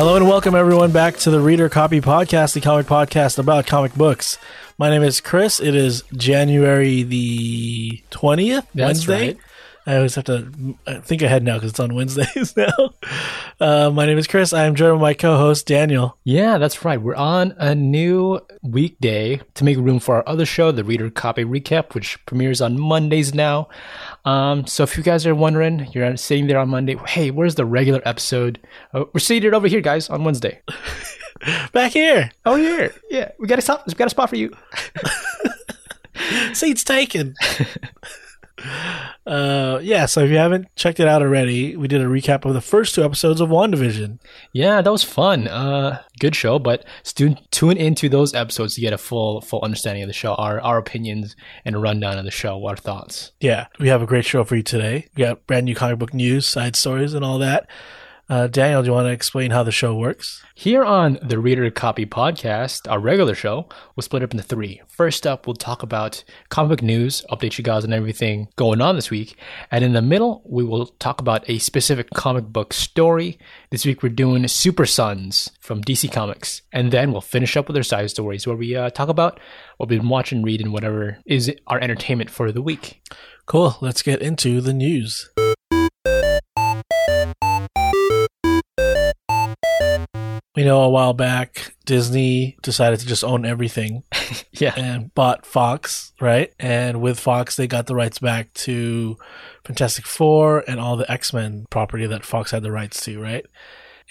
Hello and welcome everyone back to the Reader Copy Podcast, the comic podcast about comic books. My name is Chris. It is January the 20th, That's Wednesday. right. I always have to think ahead now because it's on Wednesdays now. Uh, my name is Chris. I am joined with my co-host Daniel. Yeah, that's right. We're on a new weekday to make room for our other show, the Reader Copy Recap, which premieres on Mondays now. Um, so if you guys are wondering, you're sitting there on Monday, hey, where's the regular episode? Uh, we're seated over here, guys, on Wednesday. Back here, Oh, here. Yeah, we got a spot, we got a spot for you. seats taken. Uh, yeah. So if you haven't checked it out already, we did a recap of the first two episodes of WandaVision. Yeah, that was fun. Uh, good show, but tune tune into those episodes to get a full full understanding of the show, our our opinions and a rundown of the show, our thoughts. Yeah, we have a great show for you today. We got brand new comic book news, side stories, and all that. Uh, Daniel, do you want to explain how the show works? Here on the Reader Copy Podcast, our regular show, we'll split up into three. First up, we'll talk about comic book news, update you guys on everything going on this week. And in the middle, we will talk about a specific comic book story. This week, we're doing Super Sons from DC Comics. And then we'll finish up with our side stories where we uh, talk about what we've been watching, reading, whatever is our entertainment for the week. Cool. Let's get into the news. We know a while back Disney decided to just own everything Yeah. and bought Fox, right? And with Fox, they got the rights back to Fantastic Four and all the X Men property that Fox had the rights to, right?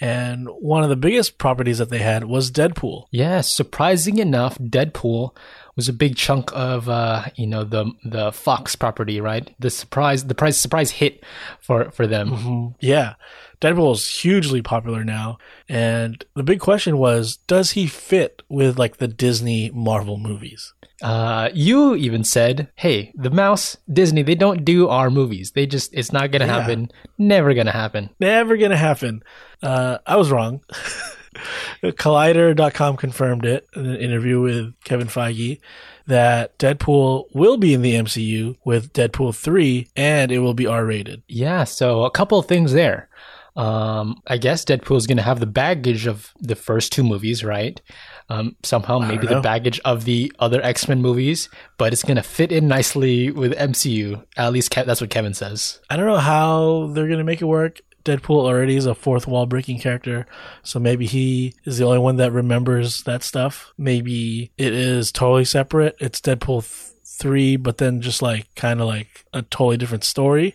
And one of the biggest properties that they had was Deadpool. Yeah, surprising enough, Deadpool was a big chunk of uh, you know the the Fox property, right? The surprise, the prize surprise hit for for them. Mhm. Yeah. Deadpool is hugely popular now. And the big question was, does he fit with like the Disney Marvel movies? Uh, you even said, "Hey, the mouse Disney, they don't do our movies. They just it's not gonna Yeah. happen. Never gonna happen." Never gonna happen. Uh, I was wrong. Collider.com confirmed it in an interview with Kevin Feige that Deadpool will be in the MCU with Deadpool 3 and it will be R rated. Yeah, so a couple of things there. Um, I guess Deadpool is going to have the baggage of the first two movies, right? Um, somehow, maybe the baggage of the other X Men movies, but it's going to fit in nicely with MCU. At least Ke- that's what Kevin says. I don't know how they're gonna make it work. Deadpool already is a fourth wall breaking character, so maybe he is the only one that remembers that stuff. Maybe it is totally separate. It's Deadpool th- 3, but then just like kind of like a totally different story.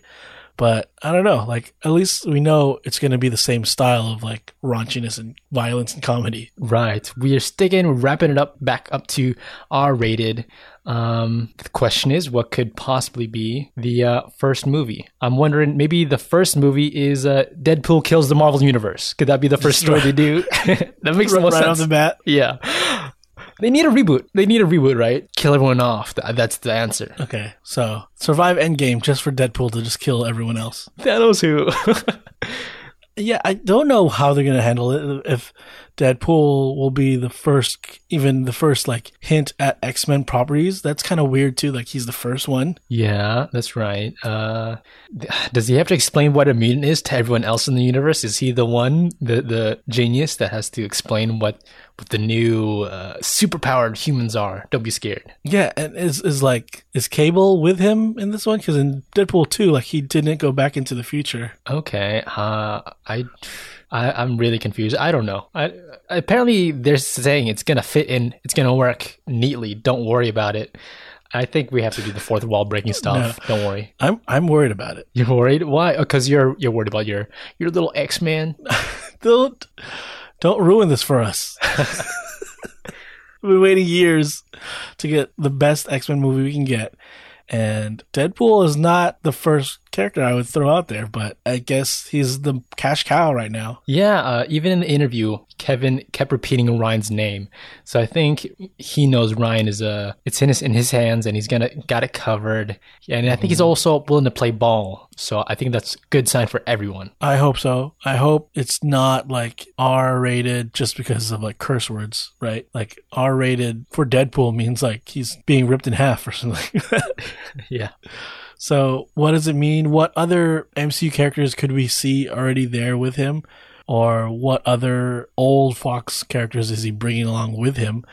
But I don't know. Like, at least we know it's going to be the same style of like raunchiness and violence and comedy. Right. We are sticking, wrapping it up back up to R rated. Um, the question is, what could possibly be the uh, first movie? I'm wondering, maybe the first movie is uh, Deadpool kills the Marvel Universe. Could that be the first story they do? that makes the most right sense. off the bat. Yeah. They need a reboot. They need a reboot, right? Kill everyone off. That's the answer. Okay, so survive Endgame just for Deadpool to just kill everyone else. Thanos who? Yeah, I don't know how they're gonna handle it. If Deadpool will be the first, even the first like hint at X Men properties, that's kind of weird too. Like he's the first one. yeah, that's right. Uh, does he have to explain what a mutant is to everyone else in the universe? Is he the one, the the genius that has to explain what what the new uh, superpowered humans are? Don't be scared. Yeah, and is is like is Cable with him in this one? Because in Deadpool two, like he didn't go back into the future. Okay. Uh, I. I, I'm really confused. I don't know. I, apparently, they're saying it's gonna fit in. It's gonna work neatly. Don't worry about it. I think we have to do the fourth wall breaking stuff. Don't worry. I'm I'm worried about it. You're worried? Why? Because you're you're worried about your your little X Man. Don't don't ruin this for us. We've been waiting years to get the best X Men movie we can get. And Deadpool is not the first character I would throw out there, but I guess he's the cash cow right now. Yeah. Uh, even in the interview, Kevin kept repeating Ryan's name, so I think he knows Ryan is uh it's in his in his hands, and he's gonna got it covered. And I think he's also willing to play ball. So I think that's a good sign for everyone. I hope so. I hope it's not like R rated just because of like curse words, right? Like R rated for Deadpool means like he's being ripped in half or something. Yeah. So what does it mean? What other MCU characters could we see already there with him? or what other old Fox characters is he bringing along with him?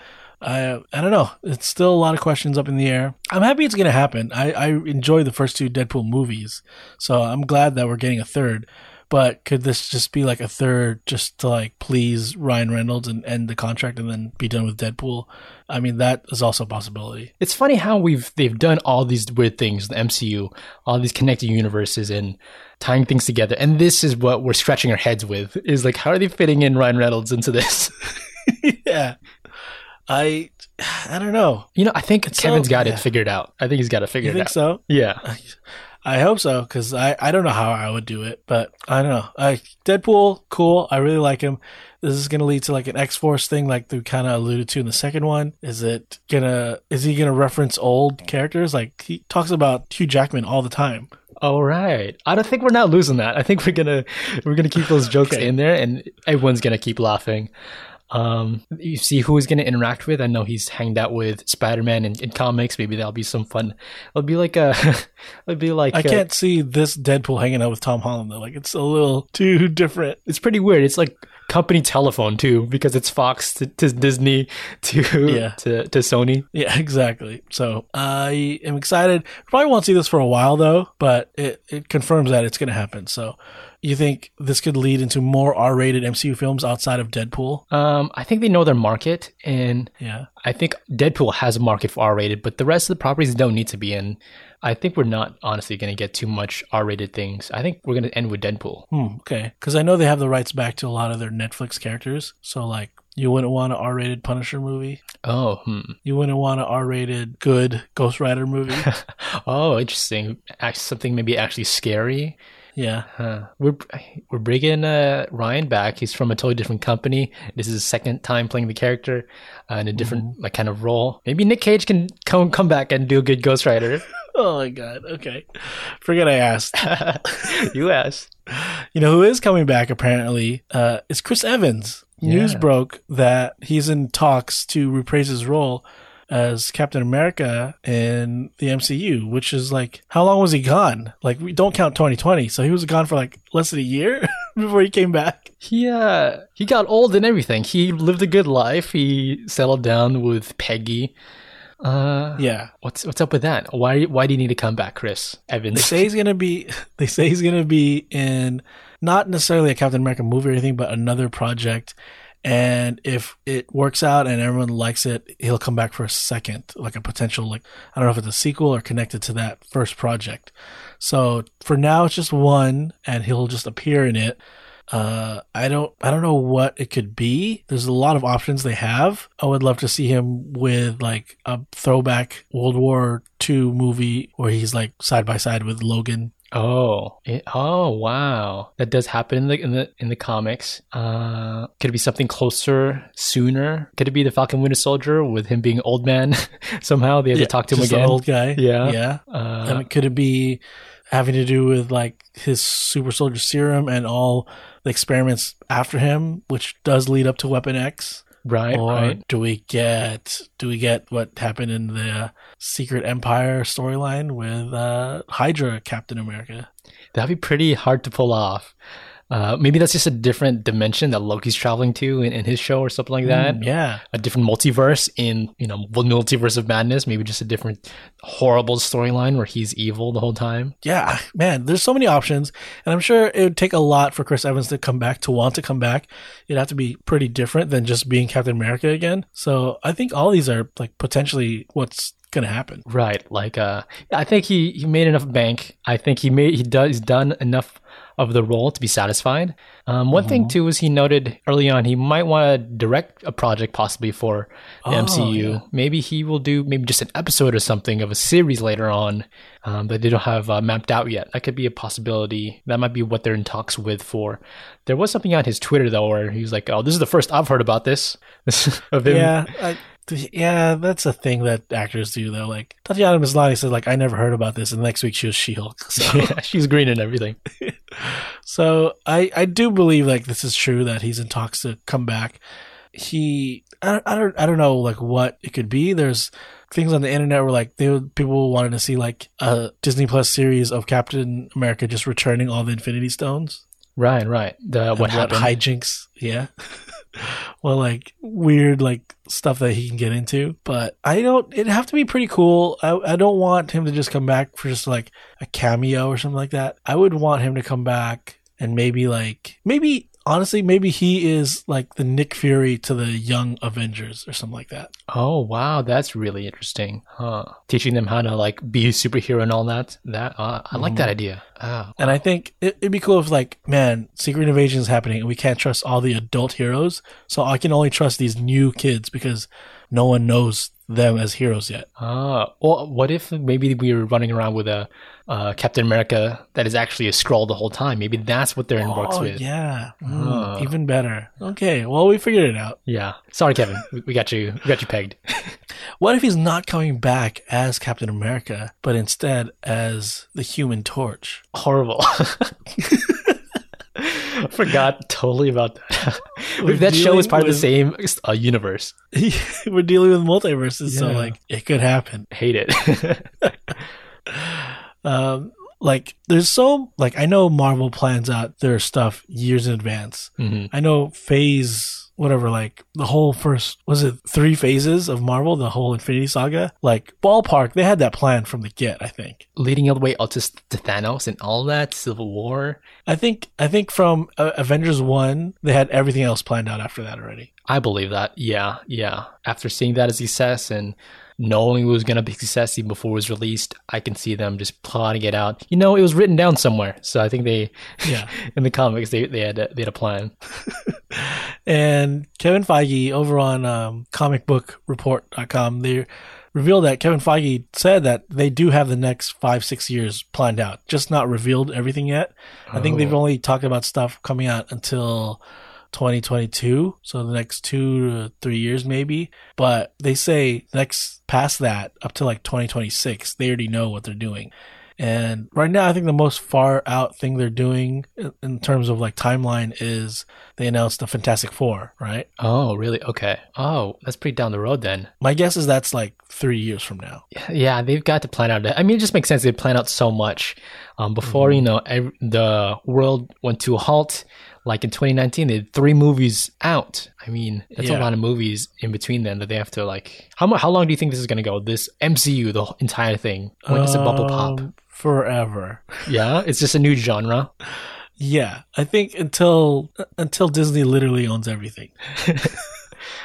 I I don't know. It's still a lot of questions up in the air. I'm happy it's going to happen. I I enjoy the first two Deadpool movies, so I'm glad that we're getting a third. But could this just be like a third just to like please Ryan Reynolds and end the contract and then be done with Deadpool? I mean, that is also a possibility. It's funny how we've they've done all these weird things, the MCU, all these connected universes and tying things together. And this is what we're scratching our heads with is like how are they fitting in Ryan Reynolds into this? yeah. I I don't know. You know, I think It's Kevin's so- got yeah. it figured out. I think he's got it You figured think out. so? Yeah. I hope so because I, I don't know how I would do it, but I don't know. I Deadpool, cool. I really like him. This is gonna lead to like an X Force thing, like we kind of alluded to in the second one. Is it gonna? Is he gonna reference old characters? Like he talks about Hugh Jackman all the time. All right. I don't think we're not losing that. I think we're gonna we're gonna keep those jokes Okay. in there, and everyone's gonna keep laughing. Um, you see who he's gonna interact with. I know he's hanged out with Spider Man in, in comics. Maybe that'll be some fun. It'll be like a. it'll be like I a- can't see this Deadpool hanging out with Tom Holland though. Like it's a little too different. It's pretty weird. It's like company telephone too, because it's Fox to, to Disney to Yeah. to to Sony. Yeah, exactly. So I am excited. Probably won't see this for a while though, but it, it confirms that it's going to happen. So you think this could lead into more R-rated MCU films outside of Deadpool? Um, I think they know their market, and Yeah. I think Deadpool has a market for R-rated, but the rest of the properties don't need to be in. I think we're not honestly going to get too much R-rated things. I think we're going to end with Deadpool. Hmm, okay. Because I know they have the rights back to a lot of their Netflix characters. So like, you wouldn't want an R-rated Punisher movie. Oh, hmm. You wouldn't want an R-rated good Ghost Rider movie. oh, interesting. Something maybe actually scary. Yeah. Huh. We're we're bringing uh, Ryan back. He's from a totally different company. This is his second time playing the character uh, in a different like kind of role. Maybe Nick Cage can come come back and do a good Ghost Rider. Oh my god. Okay. Forget I asked. you asked. You know who is coming back apparently? Uh, is Chris Evans. News broke that he's in talks to reprise his role as Captain America in the MCU, which is like, how long was he gone? Like, we don't count 2020, so he was gone for like less than a year before he came back. He uh he got old and everything. He lived a good life. He settled down with Peggy. Uh, Yeah, what's what's up with that? Why why do you need to come back, Chris they Evans? say he's gonna be. They say he's gonna be in not necessarily a Captain America movie or anything, but another project. And if it works out and everyone likes it, he'll come back for a second, like a potential, like I don't know if it's a sequel or connected to that first project. So for now, it's just one, and he'll just appear in it. Uh, I don't, I don't know what it could be. There's a lot of options they have. I would love to see him with like a throwback World War II movie where he's like side by side with Logan. Oh, it, oh wow, that does happen in the in the in the comics. Uh, could it be something closer sooner? Could it be the Falcon Winter Soldier with him being old man? Somehow they have to talk to him again. old guy. Yeah. yeah. Uh, I mean, could it be having to do with like his super soldier serum and all the experiments after him, which does lead up to Weapon X? Right, or right. do we get do we get what happened in the Secret Empire storyline with uh, Hydra Captain America? That'd be pretty hard to pull off. Uh, maybe that's just a different dimension that Loki's traveling to in, in his show or something like that. Mm, yeah, A different multiverse in, you know, the multiverse of madness. Maybe just a different horrible storyline where he's evil the whole time. yeah, man. There's so many options, and I'm sure it would take a lot for Chris Evans to come back to want to come back. It'd have to be pretty different than just being Captain America again. So I think all these are like potentially what's gonna happen. Right. Like, uh, I think he, he made enough bank. I think he made, he does, he's done enough of the role to be satisfied. Um, one thing too is he noted early on he might want to direct a project possibly for the Oh, MCU. yeah. Maybe he will do maybe just an episode or something of a series later on um, that they don't have uh, mapped out yet. That could be a possibility. That might be what they're in talks with for. There was something on his Twitter though where he was like, "Oh, this is the first I've heard about this." of him. Yeah, I, yeah, that's a thing that actors do though. Like Tatiana Maslany said, like I never heard about this, and the next week she was She-Hulk. So, Yeah, she's green and everything. so I I do believe like this is true that he's in talks to come back. He I, don't- I don't I don't know like what it could be. There's things on the internet where like they people wanted to see like a Disney Plus series of Captain America just returning all the Infinity Stones. Right, right. The what what happened? hijinks yeah well like weird like stuff that he can get into but i don't it'd have to be pretty cool. I, I don't want him to just come back for just like a cameo or something like that. I would want him to come back and maybe like maybe honestly maybe he is like the nick fury to the young avengers or something like that Oh wow, that's really interesting. Huh. Teaching them how to like be a superhero and all that. That uh, I like that idea. Oh. and i think it, it'd be cool if like man secret invasion is happening and we can't trust all the adult heroes so i can only trust these new kids because no one knows them as heroes yet Ah, well, what if maybe we were running around with a uh, Captain America that is actually a Skrull the whole time? Maybe that's what they're in works Oh, with. yeah. Mm, Ah. Even better. Okay. Well, we figured it out. Yeah. Sorry, Kevin. We, we got you. We got you pegged. What if he's not coming back as Captain America, but instead as the Human Torch? Horrible. I Forgot totally about that. If that show is part of the same uh, universe, We're dealing with multiverses, so like it could happen. hate it. Um, like there's so like I know Marvel plans out their stuff years in advance. Mhm. I know Phase whatever like the whole first was it three phases of Marvel, the whole Infinity Saga. Like ballpark, they had that plan from the get. I think. Leading all the way up to, to Thanos and all that, Civil War. I think I think from uh, Avengers one, they had everything else planned out after that already. I believe that. Yeah, yeah. After seeing that as success and knowing it was going to be a success even before it was released, I can see them just plotting it out. You know, it was written down somewhere. So I think they, Yeah. in the comics, they, they, had, a, they had a plan. And Kevin Feige over on um, comicbookreport.com, they revealed that Kevin Feige said that they do have the next five, six years planned out, just not revealed everything yet. I think they've Oh. only talked about stuff coming out until 2022. So the next two to three years, maybe. But they say next past that up to like 2026, they already know what they're doing. And right now, I think the most far out thing they're doing in- terms of like timeline is they announced the Fantastic Four, right? Oh, really? Okay. Oh, that's pretty down the road then. My guess is that's like three years from now. Yeah, they've got to plan out. I mean, it just makes sense. They plan out so much. Um, before you know, ev- the world went to a halt. Like in 2019, they had three movies out. I mean, that's a lot of movies in between then that they have to like. How How long do you think this is going to go? This MCU, the entire thing. When does it bubble pop? Um, Forever. Yeah, it's just a new genre. Yeah, I think until until Disney literally owns everything.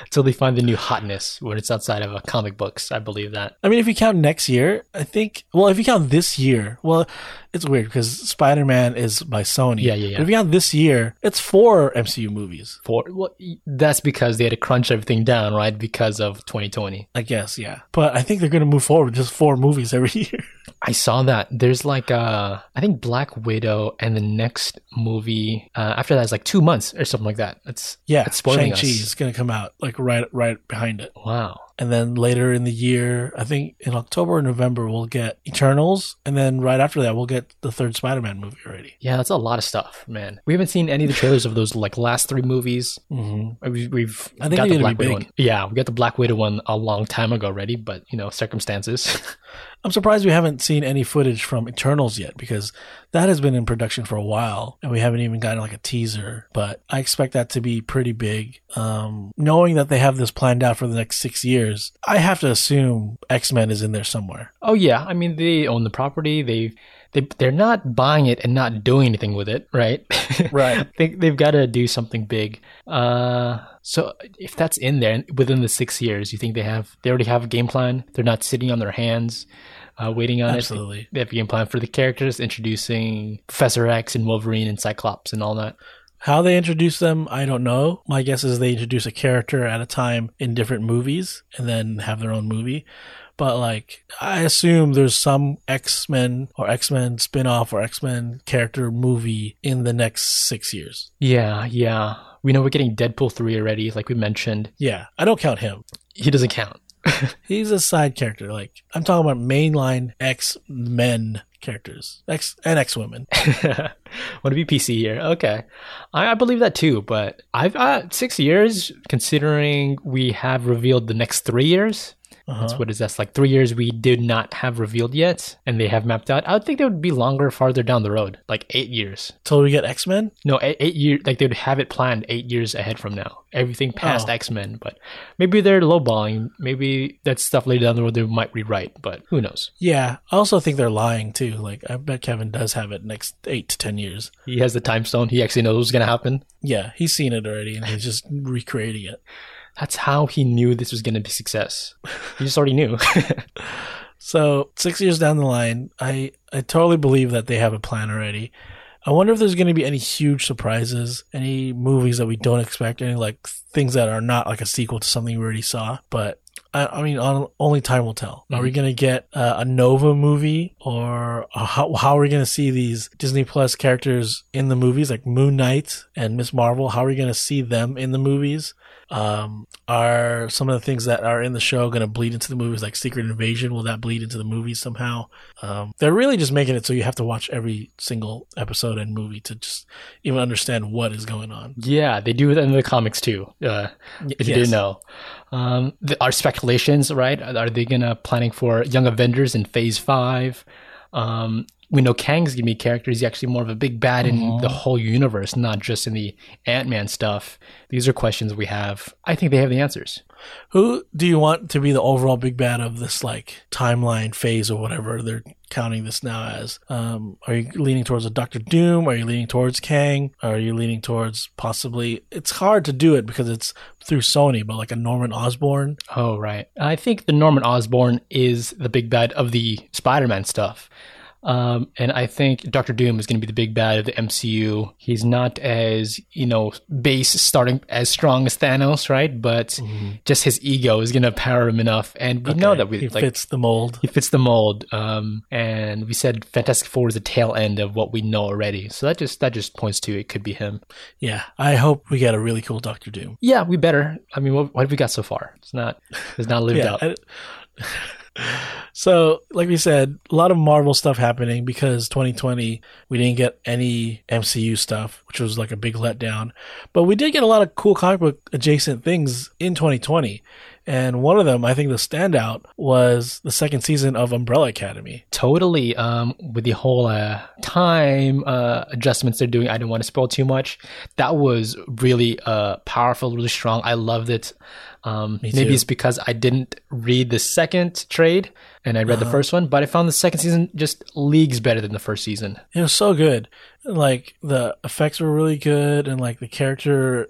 Until they find the new hotness when it's outside of uh, comic books. I believe that. I mean, if you count next year, I think. Well, if you count this year, well, it's weird because Spider Man is by Sony. Yeah, yeah, yeah. But if you count this year, it's four MCU movies. Four. well, that's because they had to crunch everything down, right? Because of 2020. I guess, yeah. But I think they're going to move forward with just four movies every year. I saw that. There's like uh I think Black Widow and the next movie uh, after that is like two months or something like that. It's Yeah, it's spoiling Shang Chi us. is going to come out like right right behind it. Wow. And then later in the year, I think in October or November, we'll get Eternals. And then right after that, we'll get the third Spider Man movie already. Yeah, that's a lot of stuff, man. We haven't seen any of the trailers of those like last three movies. Mm-hmm. We, we've I think got the Black Widow one. Yeah, we got the Black Widow one a long time ago already, but you know circumstances. I'm surprised we haven't seen any footage from Eternals yet because that has been in production for a while and we haven't even gotten like a teaser. But I expect that to be pretty big. Um, knowing that they have this planned out for the next six years, I have to assume X Men is in there somewhere. oh yeah, I mean they own the property. They they they're not buying it and not doing anything with it, right? Right. they they've got to do something big. Uh, so if that's in there within the six years, you think they have they already have a game plan? They're not sitting on their hands, uh, waiting on it. Absolutely. it. They have a game plan for the characters, introducing Professor X and Wolverine and Cyclops and all that. How they introduce them, I don't know. My guess is they introduce a character at a time in different movies and then have their own movie. But like, I assume there's some X Men or X Men spin off or X Men character movie in the next six years. Yeah, yeah. We know we're getting Deadpool three already, like we mentioned. Yeah, I don't count him. He doesn't count. He's a side character. Like, I'm talking about mainline X Men characters, X and X women. Want to be PC here? Okay, I, I believe that too. But I've uh, six years, considering we have revealed the next three years. That's uh-huh. what is that's like three years we did not have revealed yet, and they have mapped out. I would think they would be longer, farther down the road, like eight years. Till we get X Men. No, eight, eight years. Like they would have it planned eight years ahead from now. Everything past Oh. X Men, but maybe they're lowballing. Maybe that stuff later down the road they might rewrite, but who knows? Yeah, I also think they're lying too. Like I bet Kevin does have it next eight to ten years. He has the time stone. He actually knows what's gonna happen. Yeah, he's seen it already, and he's just recreating it. That's how he knew this was gonna be success. He just already knew. So six years down the line, I I totally believe that they have a plan already. I wonder if there's going to be any huge surprises, any movies that we don't expect, any like things that are not like a sequel to something we already saw. But I, I mean, on, only time will tell. Are we going to get uh, a Nova movie, or how how are we going to see these Disney Plus characters in the movies, like Moon Knight and Miss Marvel? How are we going to see them in the movies? Um, are some of the things that are in the show going to bleed into the movies, like Secret Invasion? Will that bleed into the movies somehow? Um, they're really just making it so you have to watch every single episode and movie to just even understand what is going on. yeah, they do it in the comics too. Uh, if you didn't know, um, the, our speculations, right? Are they gonna planning for Young Avengers in Phase Five? Um, we know Kang's gonna be a character. He's actually more of a big bad in the whole universe, not just in the Ant Man stuff. These are questions we have. I think they have the answers. Who do you want to be the overall big bad of this like timeline phase or whatever they're counting this now as? Um, are you leaning towards a Doctor Doom? Are you leaning towards Kang? Are you leaning towards possibly? It's hard to do it because it's through Sony, but like a Norman Osborn. Oh, right. I think the Norman Osborn is the big bad of the Spider-Man stuff. Um, and I think Doctor Doom is going to be the big bad of the MCU. He's not as, you know, base starting as strong as Thanos, right? But just his ego is going to power him enough. And we know that we he like fits the mold. he fits the mold. Um, and we said Fantastic Four is the tail end of what we know already. So that just that just points to it could be him. Yeah, I hope we get a really cool Doctor Doom. Yeah, we better. I mean, what, what have we got so far? It's not it's not lived Yeah. up. So, like we said, a lot of Marvel stuff happening because 2020 we didn't get any MCU stuff, which was like a big letdown. But we did get a lot of cool comic book adjacent things in 2020. And one of them, I think the standout was the second season of Umbrella Academy. totally um with the whole uh time uh adjustments they're doing i don't want to spoil too much. That was really uh powerful really strong. I loved it. Um maybe it's because i didn't read the second trade and i read the first one but i found the second season just leagues better than the first season. It was so good. Like the effects were really good, and like the character,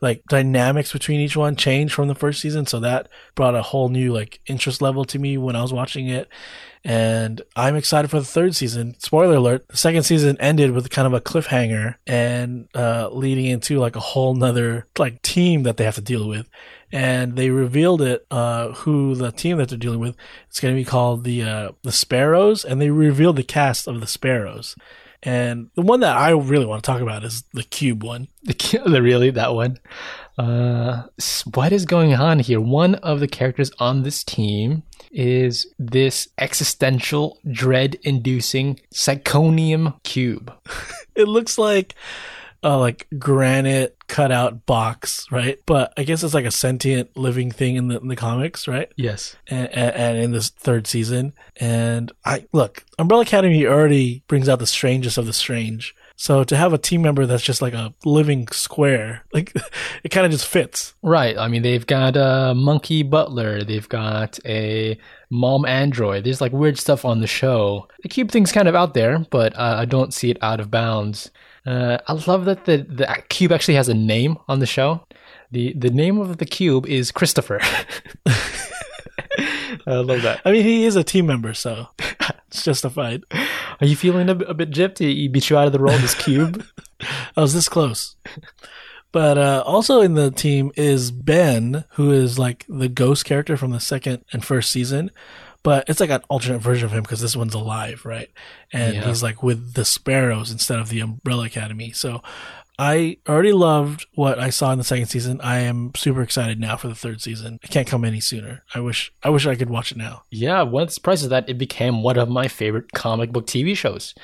like dynamics between each one changed from the first season. So that brought a whole new like interest level to me when I was watching it. And I'm excited for the third season. Spoiler alert: the second season ended with kind of a cliffhanger and uh, leading into like a whole nother like team that they have to deal with. And they revealed it uh, who the team that they're dealing with. It's going to be called the uh, the Sparrows, and they revealed the cast of the Sparrows. And the one that I really want to talk about is the Cube one. the, the really that one? Uh what is going on here? One of the characters on this team is this existential dread inducing psychonium cube. It looks like a like granite cutout box, right? But I guess it's like a sentient living thing in the in the comics, right? yes And, and, and in this third season, and I look, Umbrella Academy already brings out the strangest of the strange. So to have a team member that's just like a living square, like it kind of just fits. Right. I mean, they've got a monkey butler. They've got a mom android. There's like weird stuff on the show. The keep thing's kind of out there, but uh, I don't see it out of bounds. Uh, I love that the the cube actually has a name on the show. the The name of the cube is Christopher. I love that. I mean, he is a team member, so it's justified. Are you feeling a, bit- a bit gypped? He, beat you out of the role, this cube. I was this close. But uh, also in the team is Ben, who is like the ghost character from the second and first season. But it's like an alternate version of him because this one's alive, right? And Yeah. he's like with the Sparrows instead of the Umbrella Academy. So I already loved what I saw in the second season. I am super excited now for the third season. It can't come any sooner. I wish I wish I could watch it now. Yeah, one of the surprises that it became one of my favorite comic book TV shows.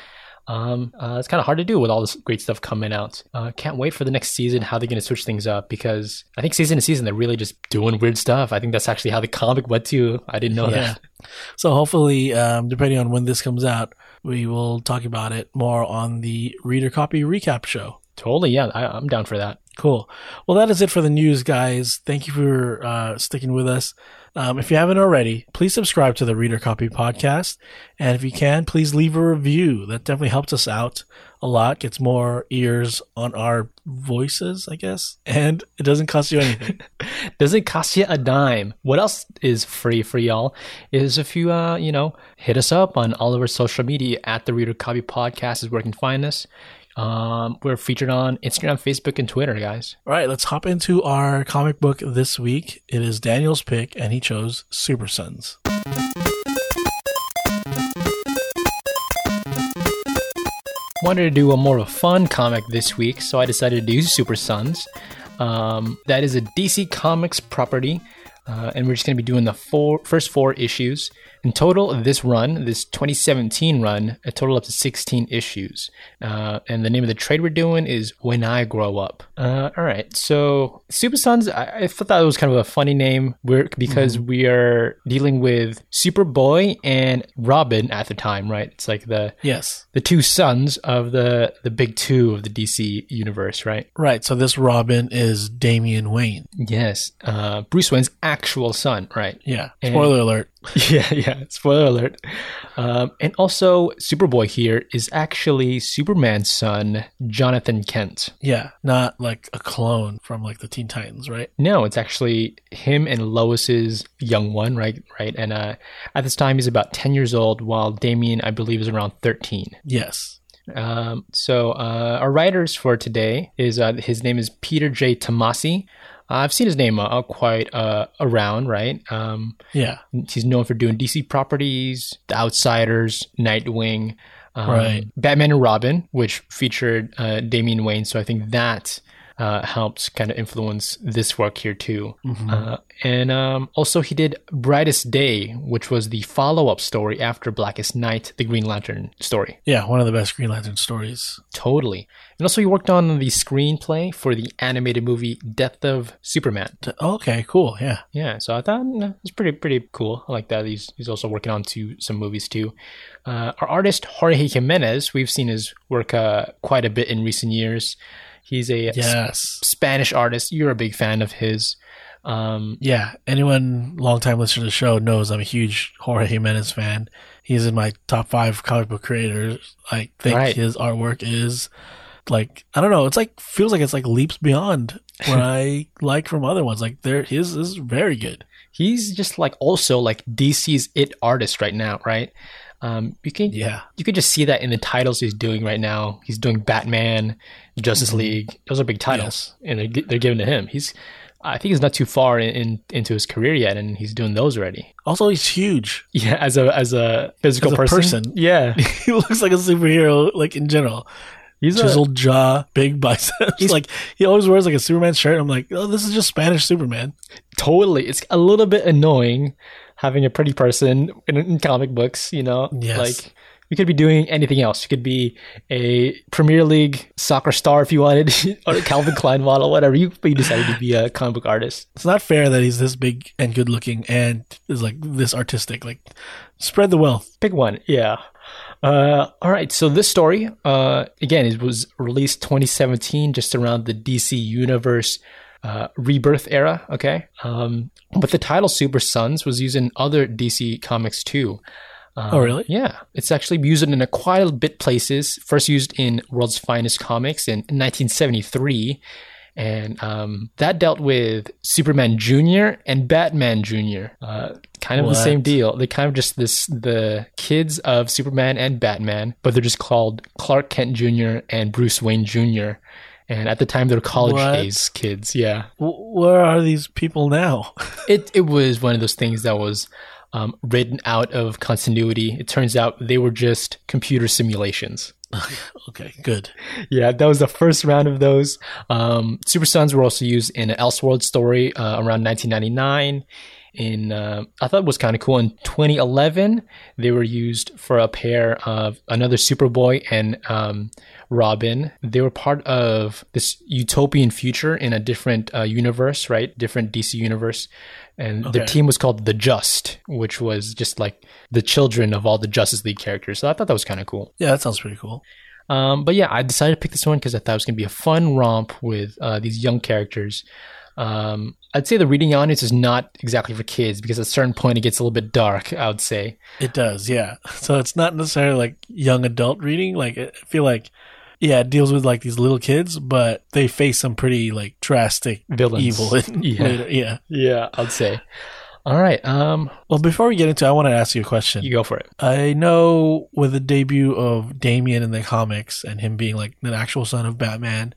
Um, uh, it's kind of hard to do with all this great stuff coming out. Uh, can't wait for the next season. How they're going to switch things up because I think season to season they're really just doing weird stuff. I think that's actually how the comic went to. I didn't know Yeah. that. So hopefully, um, depending on when this comes out, we will talk about it more on the Reader Copy Recap show. Totally, yeah, I, I'm down for that. Cool. Well, that is it for the news, guys. Thank you for uh, sticking with us. Um, if you haven't already, please subscribe to the Reader Copy podcast. And if you can, please leave a review. That definitely helps us out a lot, gets more ears on our voices, I guess. And it doesn't cost you anything. Doesn't cost you a dime. What else is free for y'all is if you, uh, you know, hit us up on all of our social media at the Reader Copy Podcast is where you can find us. Um, we're featured on Instagram, Facebook, and Twitter, guys. All right, let's hop into our comic book this week. It is Daniel's pick, and he chose Super Sons. Wanted to do a more of a fun comic this week, so I decided to do Super Sons. Um, that is a DC Comics property, uh, and we're just going to be doing the four first four issues. In total, this run, this 2017 run, a total up to 16 issues. Uh, and the name of the trade we're doing is When I Grow Up. Uh, all right, so Super Sons, I, I thought that was kind of a funny name we're, because we are dealing with Superboy and Robin at the time, right? It's like the Yes. the two sons of the the big two of the DC universe, right? Right, so this Robin is Damian Wayne. Yes, uh, Bruce Wayne's actual son, right? Yeah. And- Spoiler alert. Yeah, yeah. Spoiler alert. Um, and also, Superboy here is actually Superman's son, Jonathan Kent. Yeah, not like a clone from like the Teen Titans, right? No, it's actually him and Lois's young one, right? Right. And uh, at this time, he's about ten years old, while Damian, I believe, is around thirteen. Yes. Um, so uh, our writers for today is uh, his name is Peter J. Tomasi. Uh, I've seen his name uh, quite uh, around, right? Um, Yeah. he's known for doing DC properties, The Outsiders, Nightwing, um, Right. Batman and Robin, which featured uh, Damian Wayne. So I think that uh, helped kind of influence this work here too. Uh, and um, also, he did Brightest Day, which was the follow up story after Blackest Night, the Green Lantern story. Yeah, one of the best Green Lantern stories. Totally. And also, he worked on the screenplay for the animated movie Death of Superman. Okay, cool. Yeah. Yeah, so I thought eh, it's pretty pretty cool. I like that. He's he's also working on to some movies too. Uh, our artist Jorge Jimenez, we've seen his work uh, quite a bit in recent years. He's a Yes. Spanish artist. You're a big fan of his. Um, Yeah. Anyone longtime listener to the show knows I'm a huge Jorge Jimenez fan. He's in my top five comic book creators. I think Right. his artwork is like I don't know. It's like feels like it's like leaps beyond what I like from other ones. Like there, his is very good. he's just like also like DC's it artist right now, right? Um, you can Yeah. you can just see that in the titles he's doing right now. He's doing Batman, Justice League. Those are big titles, and they're, they're given to him. He's, I think he's not too far in, in into his career yet, and he's doing those already. Also, he's huge. Yeah, as a as a physical As a person. person. Yeah, he looks like a superhero, like in general. he's a, Chiseled jaw, big biceps. He's- like he always wears like a Superman shirt. I'm like, oh, this is just Spanish Superman. totally. It's a little bit annoying having a pretty person in, in comic books. You know, Yes. like. You could be doing anything else. You could be a Premier League soccer star if you wanted, or a Calvin Klein model, whatever. You, but you decided to be a comic book artist. It's not fair that he's this big and good looking and is like this artistic. Like, spread the wealth. Pick one. Yeah. Uh, all right. So this story, uh, again, it was released 2017, just around the DC Universe uh, rebirth era. Okay. Um, but the title Super Sons was used in other DC comics too. Um, Oh, really? Yeah. It's actually used in a quite a bit places. First used in World's Finest Comics in 1973. And um, that dealt with Superman Jr. and Batman Jr. Uh, kind of the same deal. They kind of just this the kids of Superman and Batman, but they're just called Clark Kent Jr. and Bruce Wayne Jr. And at the time, they're college What? age kids. Yeah, where are these people now? it it was one of those things that was um, written out of continuity. It turns out they were just computer simulations. okay, good. Yeah, that was the first round of those. Um, Super Sons were also used in an Elseworld story uh, around 1999. In uh, I thought was kind of cool. In 2011, they were used for a pair of another Superboy and um, Robin. They were part of this utopian future in a different uh, universe, right? Different DC universe. And their team was called the Just, which was just like the children of all the Justice League characters. So I thought that was kind of cool. Yeah, that sounds pretty cool. Um, but yeah, I decided to pick this one because I thought it was going to be a fun romp with uh, these young characters. Um, I'd say the reading audience is not exactly for kids because at a certain point it gets a little bit dark. I would say. It does, yeah. So it's not necessarily like young adult reading. Like I feel like, yeah, it deals with like these little kids, but they face some pretty like drastic Villains. evil. In Yeah. later. yeah. Yeah, I'd say. All right, um, Well, before we get into, it, I want to ask you a question. you go for it. I know with the debut of Damian in the comics and him being like an actual son of Batman,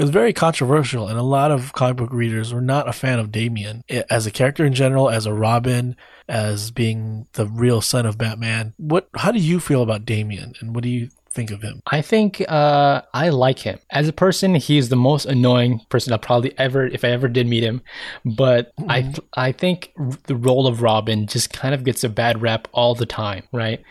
it was very controversial, and a lot of comic book readers were not a fan of Damian I- as a character in general, as a Robin, as being the real son of Batman. What? How do you feel about Damian, and what do you think of him? I think uh, I like him as a person. He's the most annoying person I'll probably ever, if I ever did meet him. But I, I think r- the role of Robin just kind of gets a bad rap all the time, right?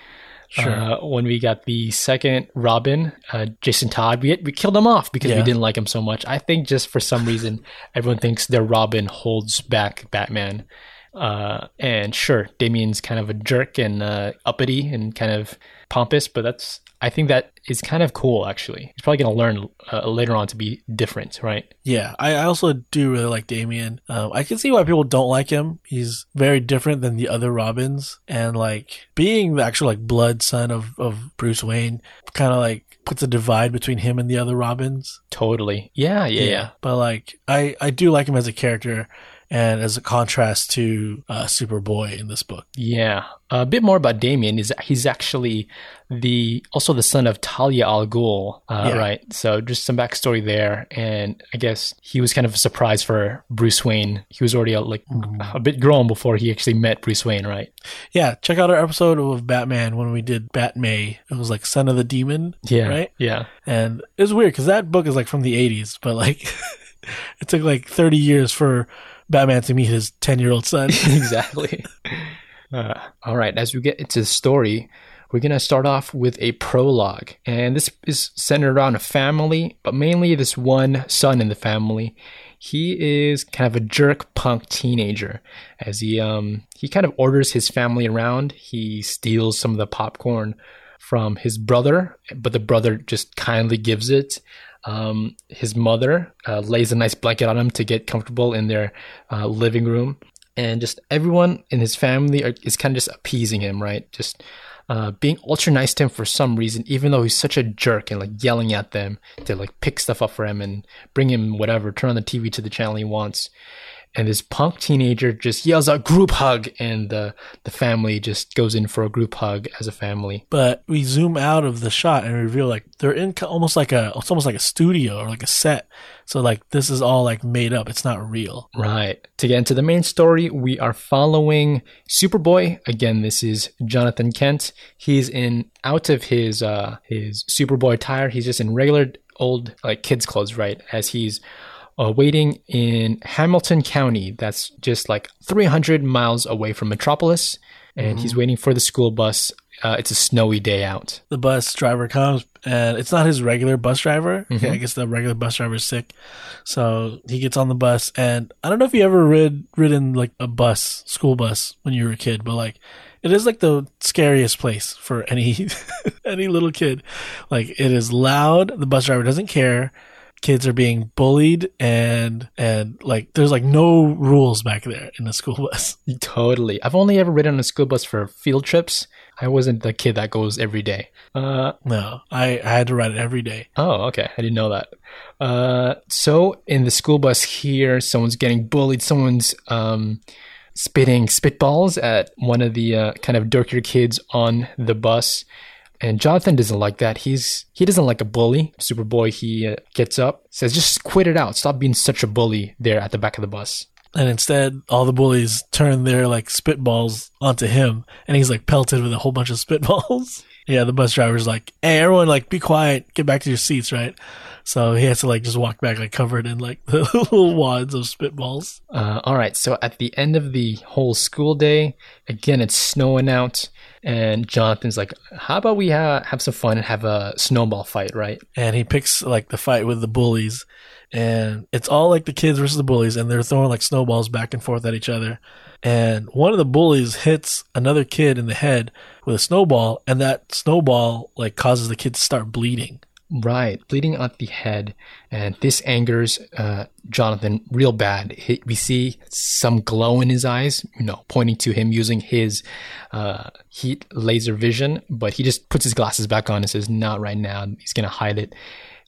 Sure. Uh, when we got the second Robin, uh, Jason Todd, we, we killed him off because we didn't like him so much. I think just for some reason, everyone thinks their Robin holds back Batman. Uh, and sure, Damian's kind of a jerk and uh, uppity and kind of pompous, but that's I think that is kind of cool. Actually, he's probably going to learn uh, later on to be different, right? Yeah, I I also do really like Damian. Um, I can see why people don't like him. He's very different than the other Robins, and like being the actual like blood son of of Bruce Wayne, kind of like puts a divide between him and the other Robins. Totally. Yeah, yeah, yeah. But like, I I do like him as a character, and as a contrast to uh, Superboy in this book. Yeah. A bit more about Damian is that he's actually the also the son of Talia al Ghul, uh, Yeah. right? So just some backstory there, and I guess he was kind of a surprise for Bruce Wayne. He was already uh, like a bit grown before he actually met Bruce Wayne, right? Yeah, check out our episode of Batman when we did Bat May. It was like Son of the Demon. Yeah, Right? Yeah, And it was weird because that book is like from the 80s, but like it took like 30 years for Batman to meet his 10 year old son. exactly. Uh, all right, as we get into the story, we're going to start off with a prologue. And this is centered around a family, but mainly this one son in the family. He is kind of a jerk punk teenager as he um he kind of orders his family around. He steals some of the popcorn from his brother, but the brother just kindly gives it. Um, his mother uh, lays a nice blanket on him to get comfortable in their uh, living room and just everyone in his family are, is kind of just appeasing him, right? Just uh, being ultra nice to him for some reason, even though he's such a jerk and like yelling at them to like pick stuff up for him and bring him whatever, turn on the TV to the channel he wants. And this punk teenager just yells out group hug, and the the family just goes in for a group hug as a family. but we zoom out of the shot and reveal like they're in almost like a, it's almost like a studio or like a set. So like this is all like made up. It's not real. Right. To get into the main story, we are following Superboy. Again, this is Jonathan Kent. He's in out of his uh his Superboy attire. He's just in regular old like kids clothes, right? As he's uh, waiting in Hamilton County. That's just like 300 miles away from Metropolis, and he's waiting for the school bus. Uh, it's a snowy day out. The bus driver comes and it's not his regular bus driver. Okay, I guess the regular bus driver is sick. So he gets on the bus and I don't know if you ever rid ridden like a bus, school bus when you were a kid, but like it is like the scariest place for any any little kid. Like it is loud, the bus driver doesn't care. Kids are being bullied and and like there's like no rules back there in the school bus. Totally. I've only ever ridden on a school bus for field trips. I wasn't the kid that goes every day. Uh, No, I, I had to ride it every day. Oh, okay. I didn't know that. Uh, so in the school bus here, someone's getting bullied. Someone's um, spitting spitballs at one of the uh, kind of dorkier kids on the bus. And Jonathan doesn't like that. He's he doesn't like a bully. Superboy he uh, gets up, says, "Just quit it out. Stop being such a bully." There at the back of the bus. And instead, all the bullies turn their like spitballs onto him, and he's like pelted with a whole bunch of spitballs. Yeah, the bus driver's like, "Hey, everyone, like, be quiet, get back to your seats, right?" So he has to like just walk back, like covered in like the little wads of spitballs. Uh, all right, so at the end of the whole school day, again, it's snowing out, and Jonathan's like, "How about we ha- have some fun and have a snowball fight, right?" And he picks like the fight with the bullies, and it's all like the kids versus the bullies, and they're throwing like snowballs back and forth at each other. And one of the bullies hits another kid in the head with a snowball, and that snowball like causes the kid to start bleeding. Right, bleeding at the head, and this angers uh, Jonathan real bad. He, we see some glow in his eyes, you know, pointing to him using his uh, heat laser vision. But he just puts his glasses back on and says, "Not right now." He's gonna hide it.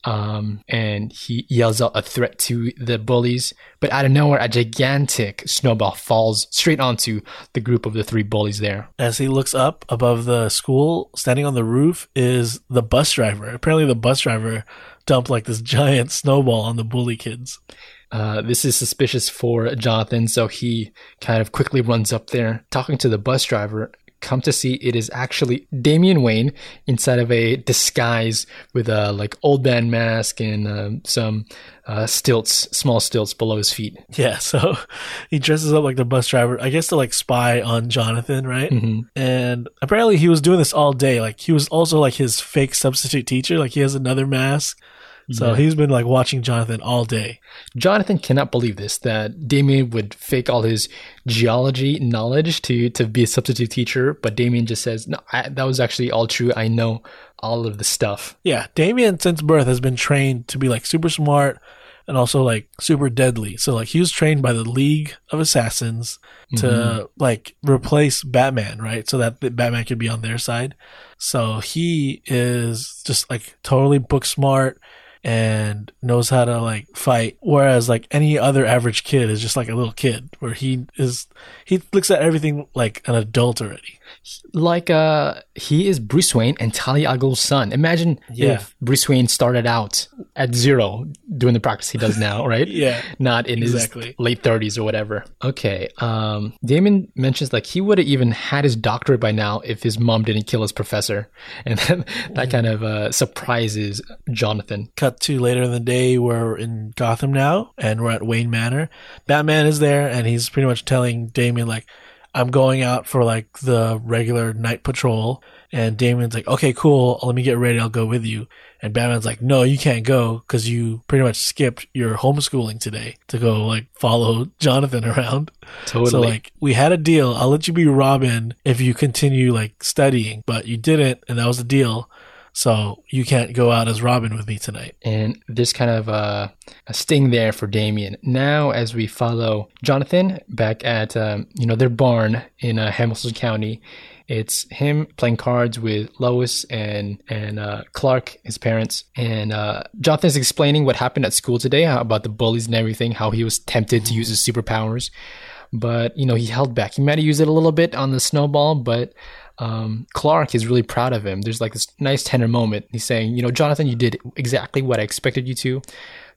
Um, and he yells out a threat to the bullies. But out of nowhere, a gigantic snowball falls straight onto the group of the three bullies there. As he looks up above the school, standing on the roof is the bus driver. Apparently, the bus driver dumped like this giant snowball on the bully kids. Uh, this is suspicious for Jonathan, so he kind of quickly runs up there, talking to the bus driver. Come to see, it is actually Damian Wayne inside of a disguise with a like old man mask and um, some uh, stilts, small stilts below his feet. Yeah, so he dresses up like the bus driver, I guess to like spy on Jonathan, right? Mhm. And apparently he was doing this all day. Like he was also like his fake substitute teacher. Like he has another mask. So Yeah. he's been like watching Jonathan all day. Jonathan cannot believe this that Damian would fake all his geology knowledge to to be a substitute teacher, but Damian just says, "No, I, that was actually all true. I know all of the stuff." Yeah, Damian since birth has been trained to be like super smart and also like super deadly. So like he was trained by the League of Assassins to mm-hmm. like replace Batman, right? So that the Batman could be on their side. So he is just like totally book smart and knows how to like fight. Whereas like any other average kid is just like a little kid where he is he looks at everything like an adult already Like uh, he is Bruce Wayne and Talia al Ghul's son. Imagine Yeah. if Bruce Wayne started out at zero doing the practice he does now, right? yeah not in Exactly. his late 30s or whatever. Okay. Um, Damian mentions like he would have even had his doctorate by now if his mom didn't kill his professor. And that, that kind of uh, surprises Jonathan. cut to later in the day we're in gotham now and we're at wayne manor batman is there and he's pretty much telling damian like i'm going out for like the regular night patrol and damian's like okay cool let me get ready i'll go with you. And batman's like no you can't go because you pretty much skipped your homeschooling today to go like follow jonathan around. Totally. so like we had a deal. I'll let you be robin if you continue like studying but you didn't and that was the deal so you can't go out as robin with me tonight and there's kind of uh, a sting there for Damian. Now, as we follow Jonathan back at um, you know their barn in uh, Hamilton County, it's him playing cards with Lois and and uh, Clark, his parents, and uh, Jonathan's explaining what happened at school today about the bullies and everything, how he was tempted to use his superpowers, but you know he held back. He might have used it a little bit on the snowball, but um, Clark is really proud of him. There's like this nice tender moment. He's saying, you know, Jonathan, you did exactly what I expected you to.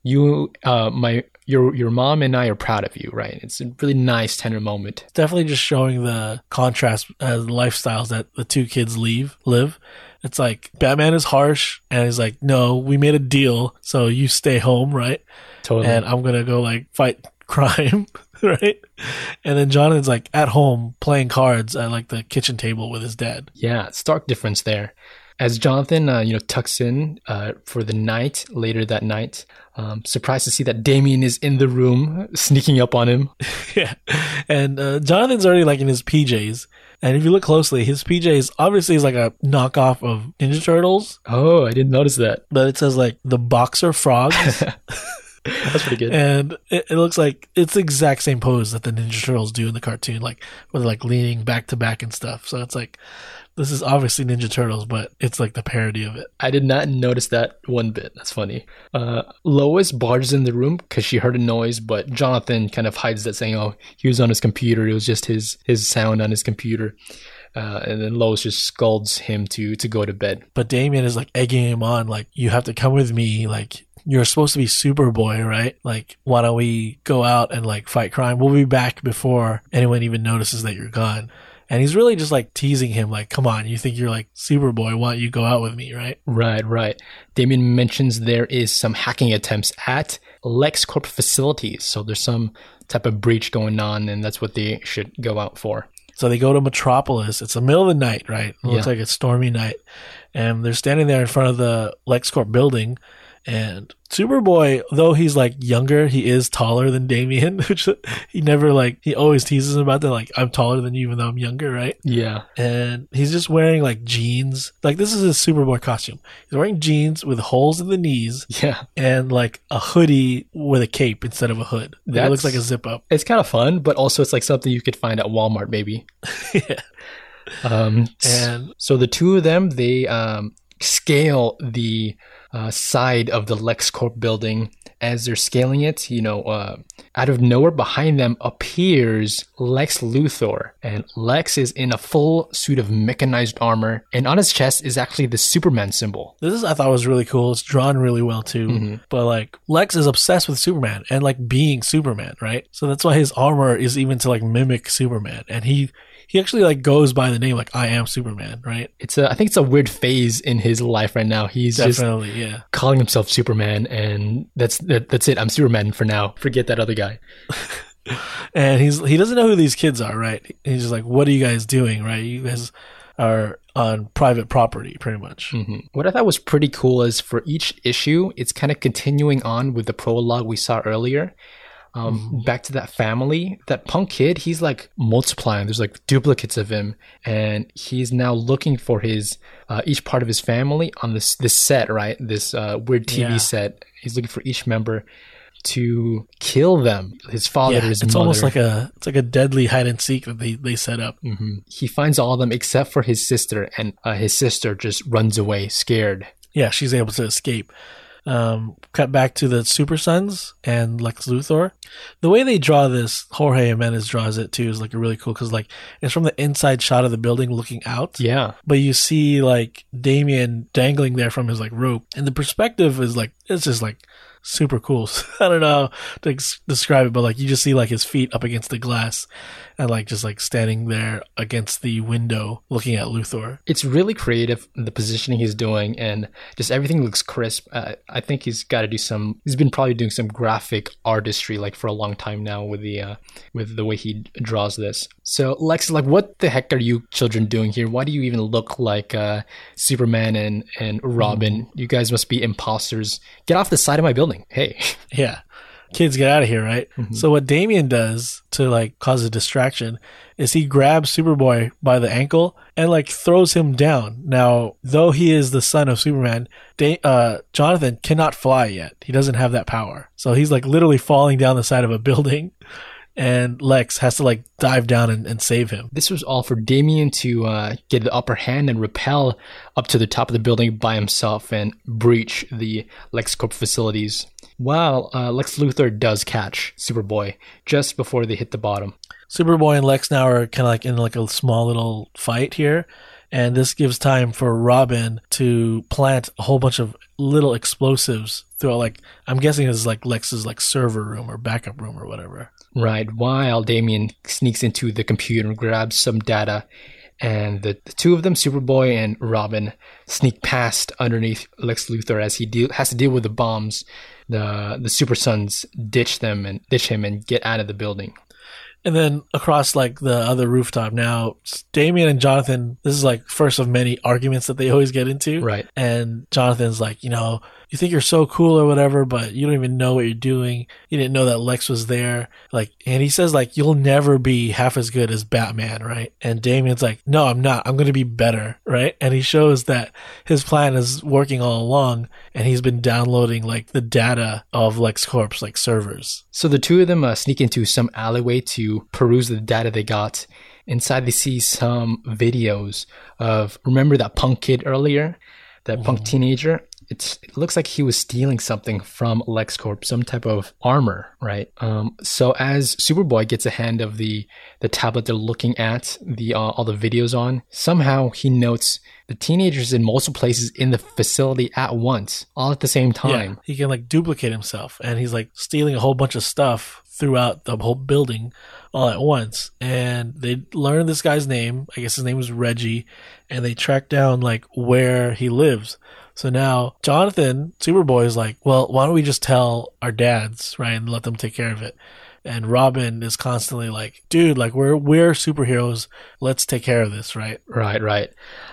You, uh, my, your, your mom and I are proud of you, right? It's a really nice tender moment. definitely just showing the contrast uh, lifestyles that the two kids leave live it's like batman is harsh and he's like no we made a deal so you stay home right Totally. and i'm gonna go like fight crime right and then jonathan's like at home playing cards at like the kitchen table with his dad Yeah, stark difference there. As Jonathan, uh, you know, tucks in uh, for the night later that night, um, surprised to see that Damian is in the room, sneaking up on him. yeah and uh, jonathan's already like in his pjs and if you look closely his pjs obviously is like a knockoff of ninja turtles Oh, I didn't notice that. but it says like the boxer frogs That's pretty good. and it, it looks like it's the exact same pose that the Ninja Turtles do in the cartoon, like where they're like leaning back to back and stuff. So it's like this is obviously Ninja Turtles, but it's like the parody of it. I did not notice that one bit. That's funny. Uh, Lois barges in the room because she heard a noise, but Jonathan kind of hides that, saying, "Oh, he was on his computer. It was just his his sound on his computer." Uh, and then Lois just scolds him to to go to bed. But Damian is like egging him on, like you have to come with me, like. You're supposed to be Superboy, right? Like, why don't we go out and like fight crime? We'll be back before anyone even notices that you're gone. And he's really just like teasing him, like, come on, you think you're like Superboy, why don't you go out with me, right? Right, right. Damian mentions there is some hacking attempts at LexCorp facilities. So there's some type of breach going on, and that's what they should go out for. So they go to Metropolis. It's the middle of the night, right? It looks Yeah. like a stormy night. And they're standing there in front of the LexCorp building. And Superboy, though he's like younger, he is taller than Damian, which he never like, he always teases him about that. Like, I'm taller than you, even though I'm younger, right? Yeah. And he's just wearing like jeans. Like, this is his Superboy costume. He's wearing jeans with holes in the knees Yeah. and like a hoodie with a cape instead of a hood. That looks like a zip up. It's kind of fun, but also it's like something you could find at Walmart, maybe. yeah. Um, And so the two of them, they um, scale the uh, side of the LexCorp building. As they're scaling it, you know, uh, out of nowhere behind them appears Lex Luthor. And Lex is in a full suit of mechanized armor. And on his chest is actually the Superman symbol. This is I thought was really cool. It's drawn really well too. Mhm. But like Lex is obsessed with Superman and like being Superman, right? So that's why his armor is even to like mimic Superman. And he he actually like goes by the name like I am Superman, right? It's a, I think it's a weird phase in his life right now. He's just Definitely, yeah. calling himself Superman, and that's that, that's it. I'm Superman for now. Forget that other guy. And he's he doesn't know who these kids are, right? He's just like, What are you guys doing, right? You guys are on private property, pretty much. Mhm. What I thought was pretty cool is for each issue, it's kind of continuing on with the prologue we saw earlier. Um, Back to that family, that punk kid, he's like multiplying. There's like duplicates of him, and he's now looking for his uh, each part of his family on this this set, right? This uh, weird TV Yeah. set. He's looking for each member to kill them. His father, Yeah, his it's mother. almost like a it's like a deadly hide and seek that they, they set up. hmm He finds all of them except for his sister, and uh, his sister just runs away, scared. yeah, she's able to escape. Um, cut back to the Super Sons and Lex Luthor. The way they draw this, Jorge Jimenez draws it too, is like really cool because like it's from the inside shot of the building looking out. Yeah. But you see like Damian dangling there from his like rope, and the perspective is like it's just like super cool. I don't know how to ex- describe it, but like you just see like his feet up against the glass, and like just like standing there against the window looking at Luthor. It's really creative, the positioning he's doing, and just everything looks crisp. Uh, I think he's got to do some. He's been probably doing some graphic artistry like for a long time now with the uh, with the way he draws this. So Lex like, "What the heck are you children doing here? Why do you even look like uh, Superman and and Robin? You guys must be imposters. Get off the side of my building! Hey." Yeah. Kids get out of here, right? So what Damian does to like cause a distraction is he grabs Superboy by the ankle and like throws him down. Now, though he is the son of Superman, da- uh, Jonathan cannot fly yet. He doesn't have that power. So he's like literally falling down the side of a building and Lex has to like dive down and, and save him. This was all for Damian to uh, get the upper hand and rappel up to the top of the building by himself and breach the LexCorp facilities. While uh, Lex Luthor does catch Superboy just before they hit the bottom. Superboy and Lex now are kind of like in like a small little fight here. And this gives time for Robin to plant a whole bunch of little explosives throughout, like, I'm guessing it's like Lex's like server room or backup room or whatever. Right, while Damian sneaks into the computer and grabs some data, and the, the two of them, Superboy and Robin, sneak past underneath Lex Luthor as he deal, has to deal with the bombs. The the Super Sons ditch them and ditch him and get out of the building. And then across like the other rooftop now, Damian and Jonathan, this is like first of many arguments that they always get into. Right. And Jonathan's like, you know, you think you're so cool or whatever, but you don't even know what you're doing. You didn't know that Lex was there. Like, and he says like, you'll never be half as good as Batman, right? And Damian's like, no, I'm not. I'm going to be better, right? And he shows that his plan is working all along and he's been downloading like the data of LexCorp's like servers. So the two of them uh, sneak into some alleyway to peruse the data they got. Inside, they see some videos of remember that punk kid earlier, that punk teenager. It's it looks like he was stealing something from LexCorp, some type of armor, right? Um, so as Superboy gets a hand of the the tablet they're looking at the uh, all the videos on, somehow he notes the teenagers in multiple places in the facility at once, all at the same time. Yeah, he can like duplicate himself, and he's like stealing a whole bunch of stuff throughout the whole building all at once. And they learn this guy's name. I guess his name was Reggie, and they track down like where he lives. So now Jonathan, Superboy, is like, well, why don't we just tell our dads, right, and let them take care of it? And Robin is constantly like, dude, like we're we're superheroes. Let's take care of this, right? Right, right.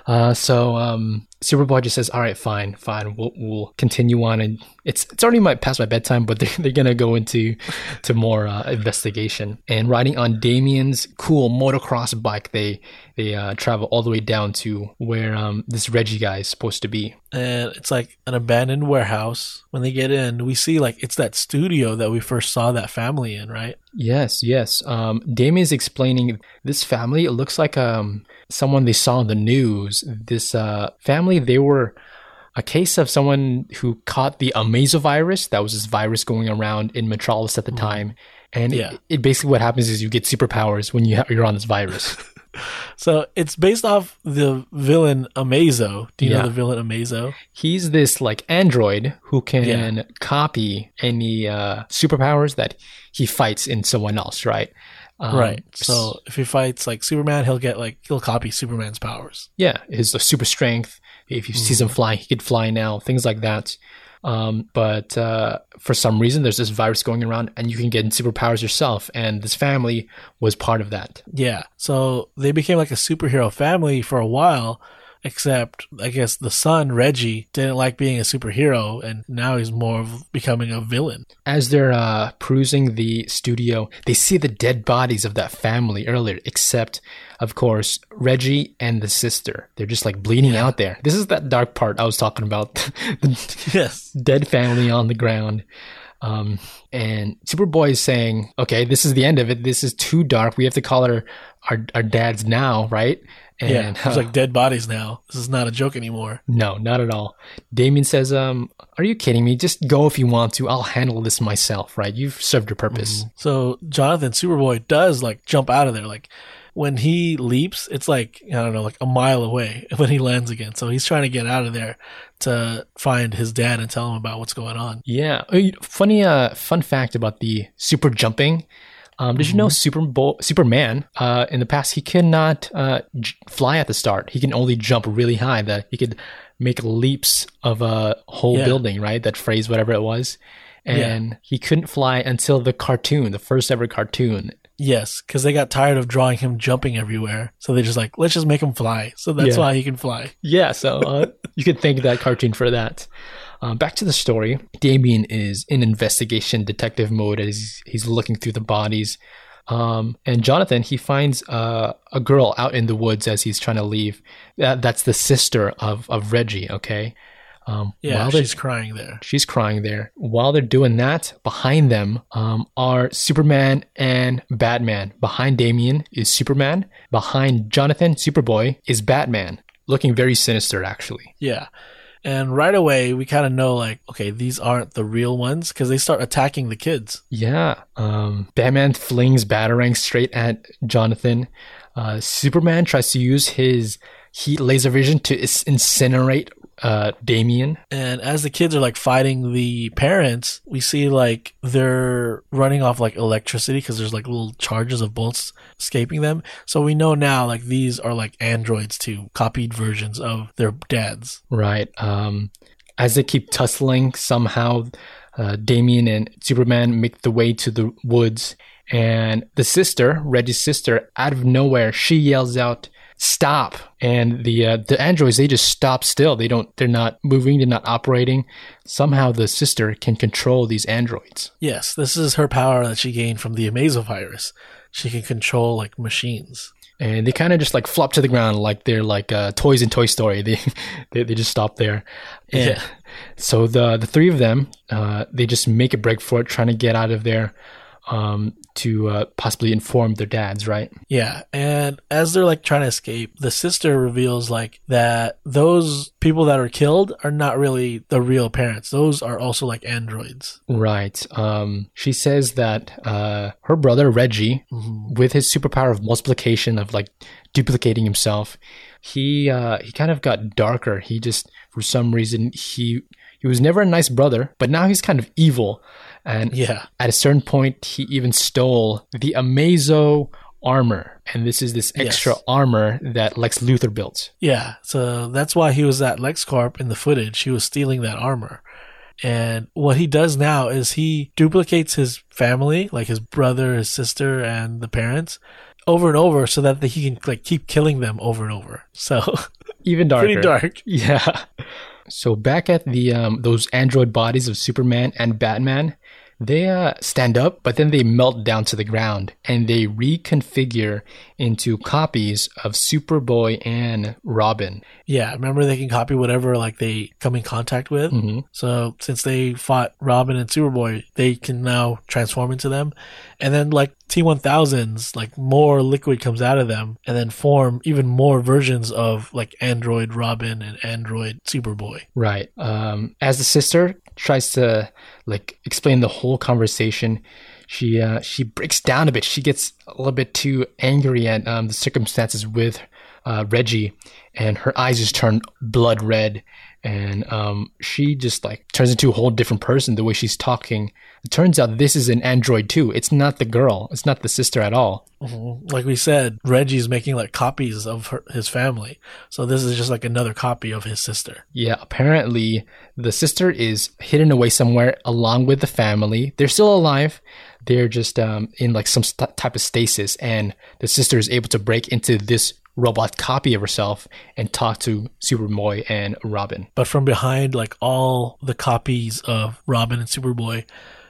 Uh, so um, Superboy just says, "All right, fine, fine. We'll, we'll continue on." And it's it's already my past my bedtime, but they're, they're gonna go into to more uh, investigation and riding on Damian's cool motocross bike. They they uh, travel all the way down to where um, this Reggie guy is supposed to be. And it's like an abandoned warehouse. When they get in, we see like it's that studio that we first saw that family in, right? Yes, yes. Um, Damian's explaining this family. It looks like um someone they saw in the news. This uh, family, they were a case of someone who caught the Amazovirus. That was this virus going around in Metropolis at the time. And Yeah. it, it basically what happens is you get superpowers when you ha- you're on this virus. So it's based off the villain Amazo. Do you Yeah. know the villain Amazo? He's this like android who can Yeah. copy any uh, superpowers that he fights in someone else, right? Um, right. So if he fights like Superman, he'll get like he'll copy Superman's powers. yeah, his super strength. If you see him fly, he could fly now. Things like that. Um, but uh, for some reason, there's this virus going around, and you can get superpowers yourself. And this family was part of that. Yeah. So they became like a superhero family for a while, except I guess the son, Reggie, didn't like being a superhero and now he's more of becoming a villain. As they're uh, perusing the studio, they see the dead bodies of that family earlier, except, of course, Reggie and the sister. They're just like bleeding out there. This is that dark part I was talking about. the Yes. dead family on the ground. Um, and Superboy is saying, okay, this is the end of it. This is too dark. We have to call our, our, our dads now, right? And Yeah. There's like dead bodies now. This is not a joke anymore. no, not at all. Damian says, um, are you kidding me? Just go if you want to. I'll handle this myself, right? You've served your purpose. So Jonathan Superboy does like jump out of there. Like when he leaps, it's like, I don't know, like a mile away when he lands again. So he's trying to get out of there to find his dad and tell him about what's going on. Yeah. Uh, Funny, uh, fun fact about the super jumping. Um, did you know Super Bo- Superman, uh, in the past, he cannot, uh, j- fly at the start. He can only jump really high that he could make leaps of a whole Yeah. building, right? That phrase, whatever it was. And he couldn't fly until the cartoon, the first ever cartoon. Yes, because they got tired of drawing him jumping everywhere. So they just like, let's just make him fly. So that's Yeah. why he can fly. Yeah, so uh, you could thank that cartoon for that. Um, back to the story. Damian is in investigation detective mode as he's, he's looking through the bodies. Um, and Jonathan, he finds uh, a girl out in the woods as he's trying to leave. That, that's the sister of, of Reggie, okay? Um, Yeah, while she's crying there. She's crying there. While they're doing that, behind them um, are Superman and Batman. Behind Damian is Superman. Behind Jonathan, Superboy, is Batman. Looking very sinister, actually. Yeah. And right away, we kind of know, like, okay, these aren't the real ones because they start attacking the kids. Yeah. Um, Batman flings Batarang straight at Jonathan. Uh, Superman tries to use his heat laser vision to incinerate uh, Damian. And as the kids are like fighting the parents, we see like they're running off like electricity because there's like little charges of bolts escaping them. So we know now like these are like androids too, copied versions of their dads. Right. Um, as they keep tussling, somehow uh, Damian and Superman make the way to the woods, and the sister, Reggie's sister, out of nowhere, she yells out, "Stop!" And the uh, the androids they just stop still. They don't. They're not moving. They're not operating. Somehow the sister can control these androids. Yes, this is her power that she gained from the Amazovirus. She can control like machines. and they kind of just like flop to the ground like they're like uh, toys in Toy Story. They they, they just stop there. And Yeah. So the the three of them, uh, they just make a break for it, trying to get out of there. Um, to uh, possibly inform their dads, right? Yeah, and as they're like trying to escape, the sister reveals like that those people that are killed are not really the real parents. Those are also like androids. Right. Um, she says that uh, her brother Reggie, with his superpower of multiplication of like duplicating himself, he uh, he kind of got darker. He just for some reason he he was never a nice brother, but now he's kind of evil. And Yeah. at a certain point, he even stole the Amazo armor, and this is this extra Yes. armor that Lex Luthor built. Yeah, so that's why he was at LexCorp in the footage. He was stealing that armor. And what he does now is he duplicates his family, like his brother, his sister, and the parents, over and over so that he can like keep killing them over and over. So Even darker. pretty dark. Yeah. So back at the um, those android bodies of Superman and Batman, they uh, stand up, but then they melt down to the ground and they reconfigure into copies of Superboy and Robin. Yeah, remember they can copy whatever like they come in contact with. Mhm. So since they fought Robin and Superboy, they can now transform into them. And then like T1000s, like more liquid comes out of them and then form even more versions of like Android Robin and Android Superboy. Right. Um, as the sister tries to like explain the whole conversation, she uh, she breaks down a bit. She gets a little bit too angry at um, the circumstances with uh, Reggie, and her eyes just turn blood red, and um, she just like turns into a whole different person. The way she's talking. It turns out this is an android too. It's not the girl. It's not the sister at all. Mhm. Like we said, Reggie's making like copies of her, his family. So this is just like another copy of his sister. Yeah, apparently the sister is hidden away somewhere along with the family. They're still alive. They're just um, in like some st- type of stasis, and the sister is able to break into this robot copy of herself and talk to Superboy and Robin. but from behind like all the copies of Robin and Superboy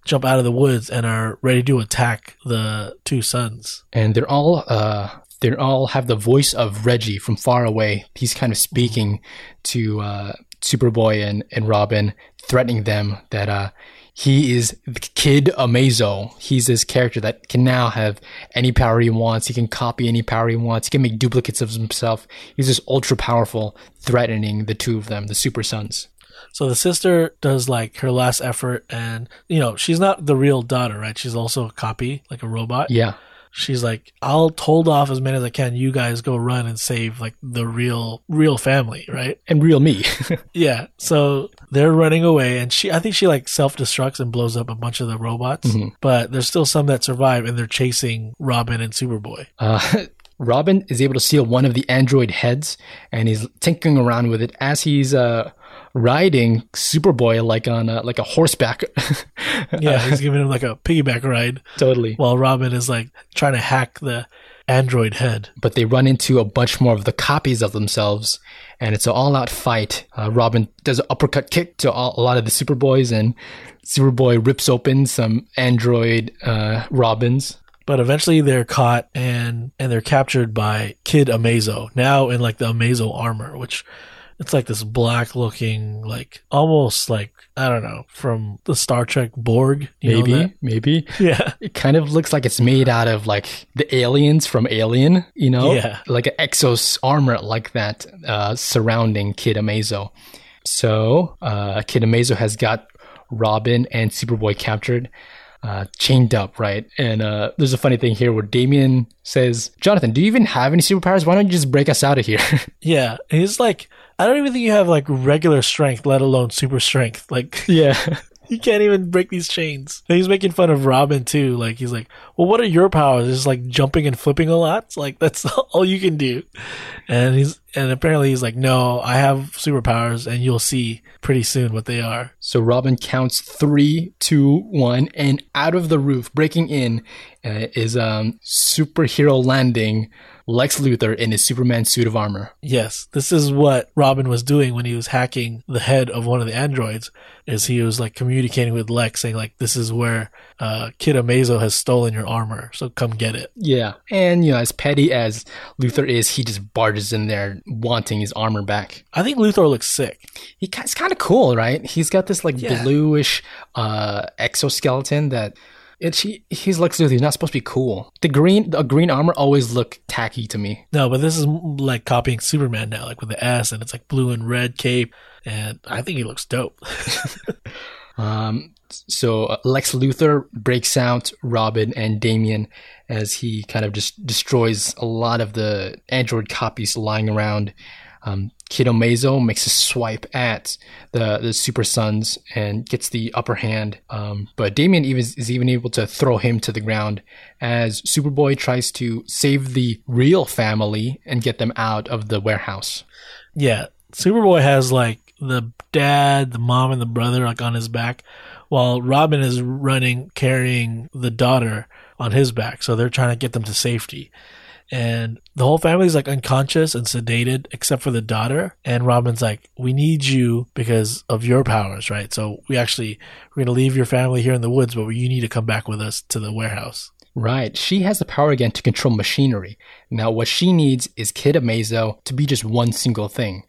jump out of the woods and are ready to attack the two sons. And they're all uh, they all have the voice of Reggie from far away. He's kind of speaking to uh, Superboy and and Robin, threatening them that uh, he is the Kid Amazo. He's this character that can now have any power he wants. He can copy any power he wants. He can make duplicates of himself. He's just ultra powerful, threatening the two of them, the Super Sons. So the sister does like her last effort and you know, she's not the real daughter, right? She's also a copy, like a robot. Yeah. She's like, I'll hold off as many as I can. You guys go run and save like the real real family, right? And real me. Yeah. So they're running away and she I think she like self destructs and blows up a bunch of the robots. But there's still some that survive and they're chasing Robin and Superboy. Uh, Robin is able to steal one of the android heads, and he's tinkering around with it as he's uh, riding Superboy like on a, like a horseback. Yeah, he's giving him like a piggyback ride totally. while Robin is like trying to hack the android head. But they run into a bunch more of the copies of themselves, and it's an all-out fight. Uh, Robin does an uppercut kick to all, a lot of the Superboys, and Superboy rips open some android uh, Robins. But eventually they're caught and and they're captured by Kid Amazo, now in like the Amazo armor, which it's like this black looking like almost like I don't know, from the Star Trek Borg. Maybe, maybe. Yeah. It kind of looks like it's made out of like the aliens from Alien, you know? Yeah. Like an exos armor like that uh, surrounding Kid Amazo. So, uh, Kid Amazo has got Robin and Superboy captured, uh, chained up, right? And uh, there's a funny thing here where Damian says, Jonathan, do you even have any superpowers? Why don't you just break us out of here? Yeah. He's like I don't even think you have like regular strength, let alone super strength. Like yeah. you can't even break these chains. And he's making fun of Robin too. Like he's like, "Well, what are your powers? Just like jumping and flipping a lot? It's like that's all you can do." And he's and apparently he's like, "No, I have superpowers, and you'll see pretty soon what they are." So Robin counts three, two, one, and out of the roof, breaking in, uh, is um superhero landing Lex Luthor in his Superman suit of armor. Yes, this is what Robin was doing when he was hacking the head of one of the androids. Is he was like communicating with Lex, saying like, "This is where uh, Kid Amazo has stolen your armor, so come get it." Yeah, and you know, as petty as Luthor is, he just barges in there wanting his armor back. I think Luthor looks sick. He, it's kind of cool, right? He's got this like Yeah. bluish uh, exoskeleton that It's he, he's Lex Luthor. He's not supposed to be cool. The green the green armor always look tacky to me. No, but this is like copying Superman now, like with the S and it's like blue and red cape, and I think he looks dope. Um, so uh, Lex Luthor breaks out Robin and Damian as he kind of just destroys a lot of the android copies lying around. Um, Kid Amazo makes a swipe at the the Super Sons and gets the upper hand. Um, but Damian even is even able to throw him to the ground as Superboy tries to save the real family and get them out of the warehouse. yeah, Superboy has like the dad, the mom, and the brother like on his back, while Robin is running carrying the daughter on his back. So they're trying to get them to safety. And the whole family's like unconscious and sedated except for the daughter. And Robin's like, We need you because of your powers, right? So we actually we're gonna leave your family here in the woods, but you need to come back with us to the warehouse. Right. She has the power again to control machinery. Now, what she needs is Kid Amazo to be just one single thing.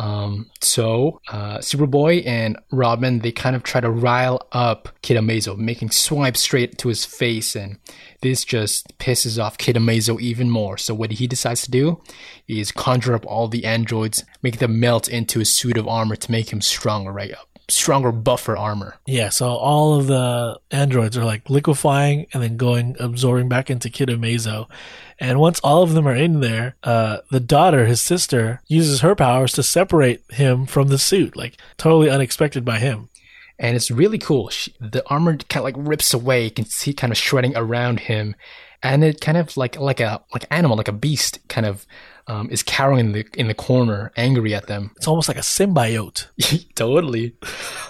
Um, so, uh, Superboy and Robin, they kind of try to rile up Kid Amazo, making swipes straight to his face, and this just pisses off Kid Amazo even more. So, what he decides to do is conjure up all the androids, make them melt into a suit of armor to make him stronger, right? Stronger, buffer armor. Yeah, so all of the androids are like liquefying and then going absorbing back into Kid Amazo. And once all of them are in there, uh, the daughter, his sister, uses her powers to separate him from the suit, like totally unexpected by him. and it's really cool. She, the armor kind of like rips away. You can see kind of shredding around him, and it kind of like like a like animal, like a beast, kind of um, is cowering in the in the corner, angry at them. It's almost like a symbiote. totally.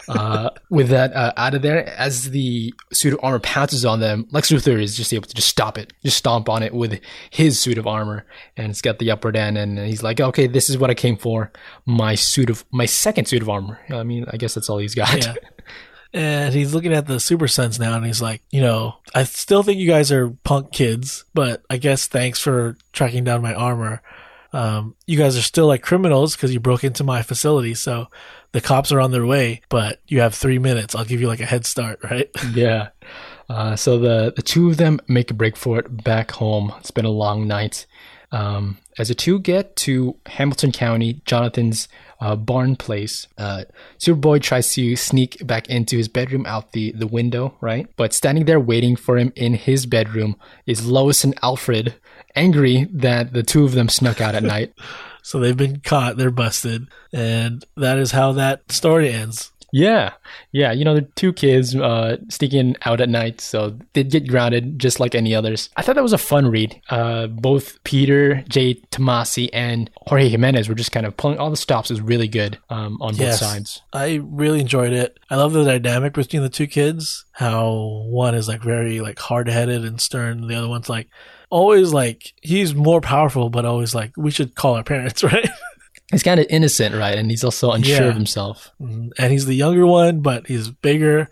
Uh, with that uh, out of there, as the suit of armor pounces on them, Lex Luthor is just able to just stop it, just stomp on it with his suit of armor, and it's got the upper end, And he's like, "Okay, this is what I came for. My suit of my second suit of armor. I mean, I guess that's all he's got." Yeah. And he's looking at the Super Sons now and he's like, you know, I still think you guys are punk kids, but I guess thanks for tracking down my armor. Um, you guys are still like criminals because you broke into my facility. So the cops are on their way, but you have three minutes. I'll give you like a head start, right? yeah. Uh, so the the two of them make a break for it back home. It's been a long night. Um, as the two get to Hamilton County, Jonathan's uh, barn place, uh, Superboy tries to sneak back into his bedroom out the, the window, right? But standing there waiting for him in his bedroom is Lois and Alfred, angry that the two of them snuck out at night. So they've been caught, they're busted, and that is how that story ends. Yeah, yeah. You know, the two kids uh, sneaking out at night, so they get grounded just like any others. I thought that was a fun read. Uh, both Peter J. Tomasi and Jorge Jimenez were just kind of pulling all the stops. It was really good um, on both sides. I really enjoyed it. I love the dynamic between the two kids. How one is like very like hard headed and stern. The other one's like always like he's more powerful, but always like we should call our parents, right? He's kind of innocent, right? And he's also unsure Yeah. of himself. Mhm. and he's the younger one, but he's bigger.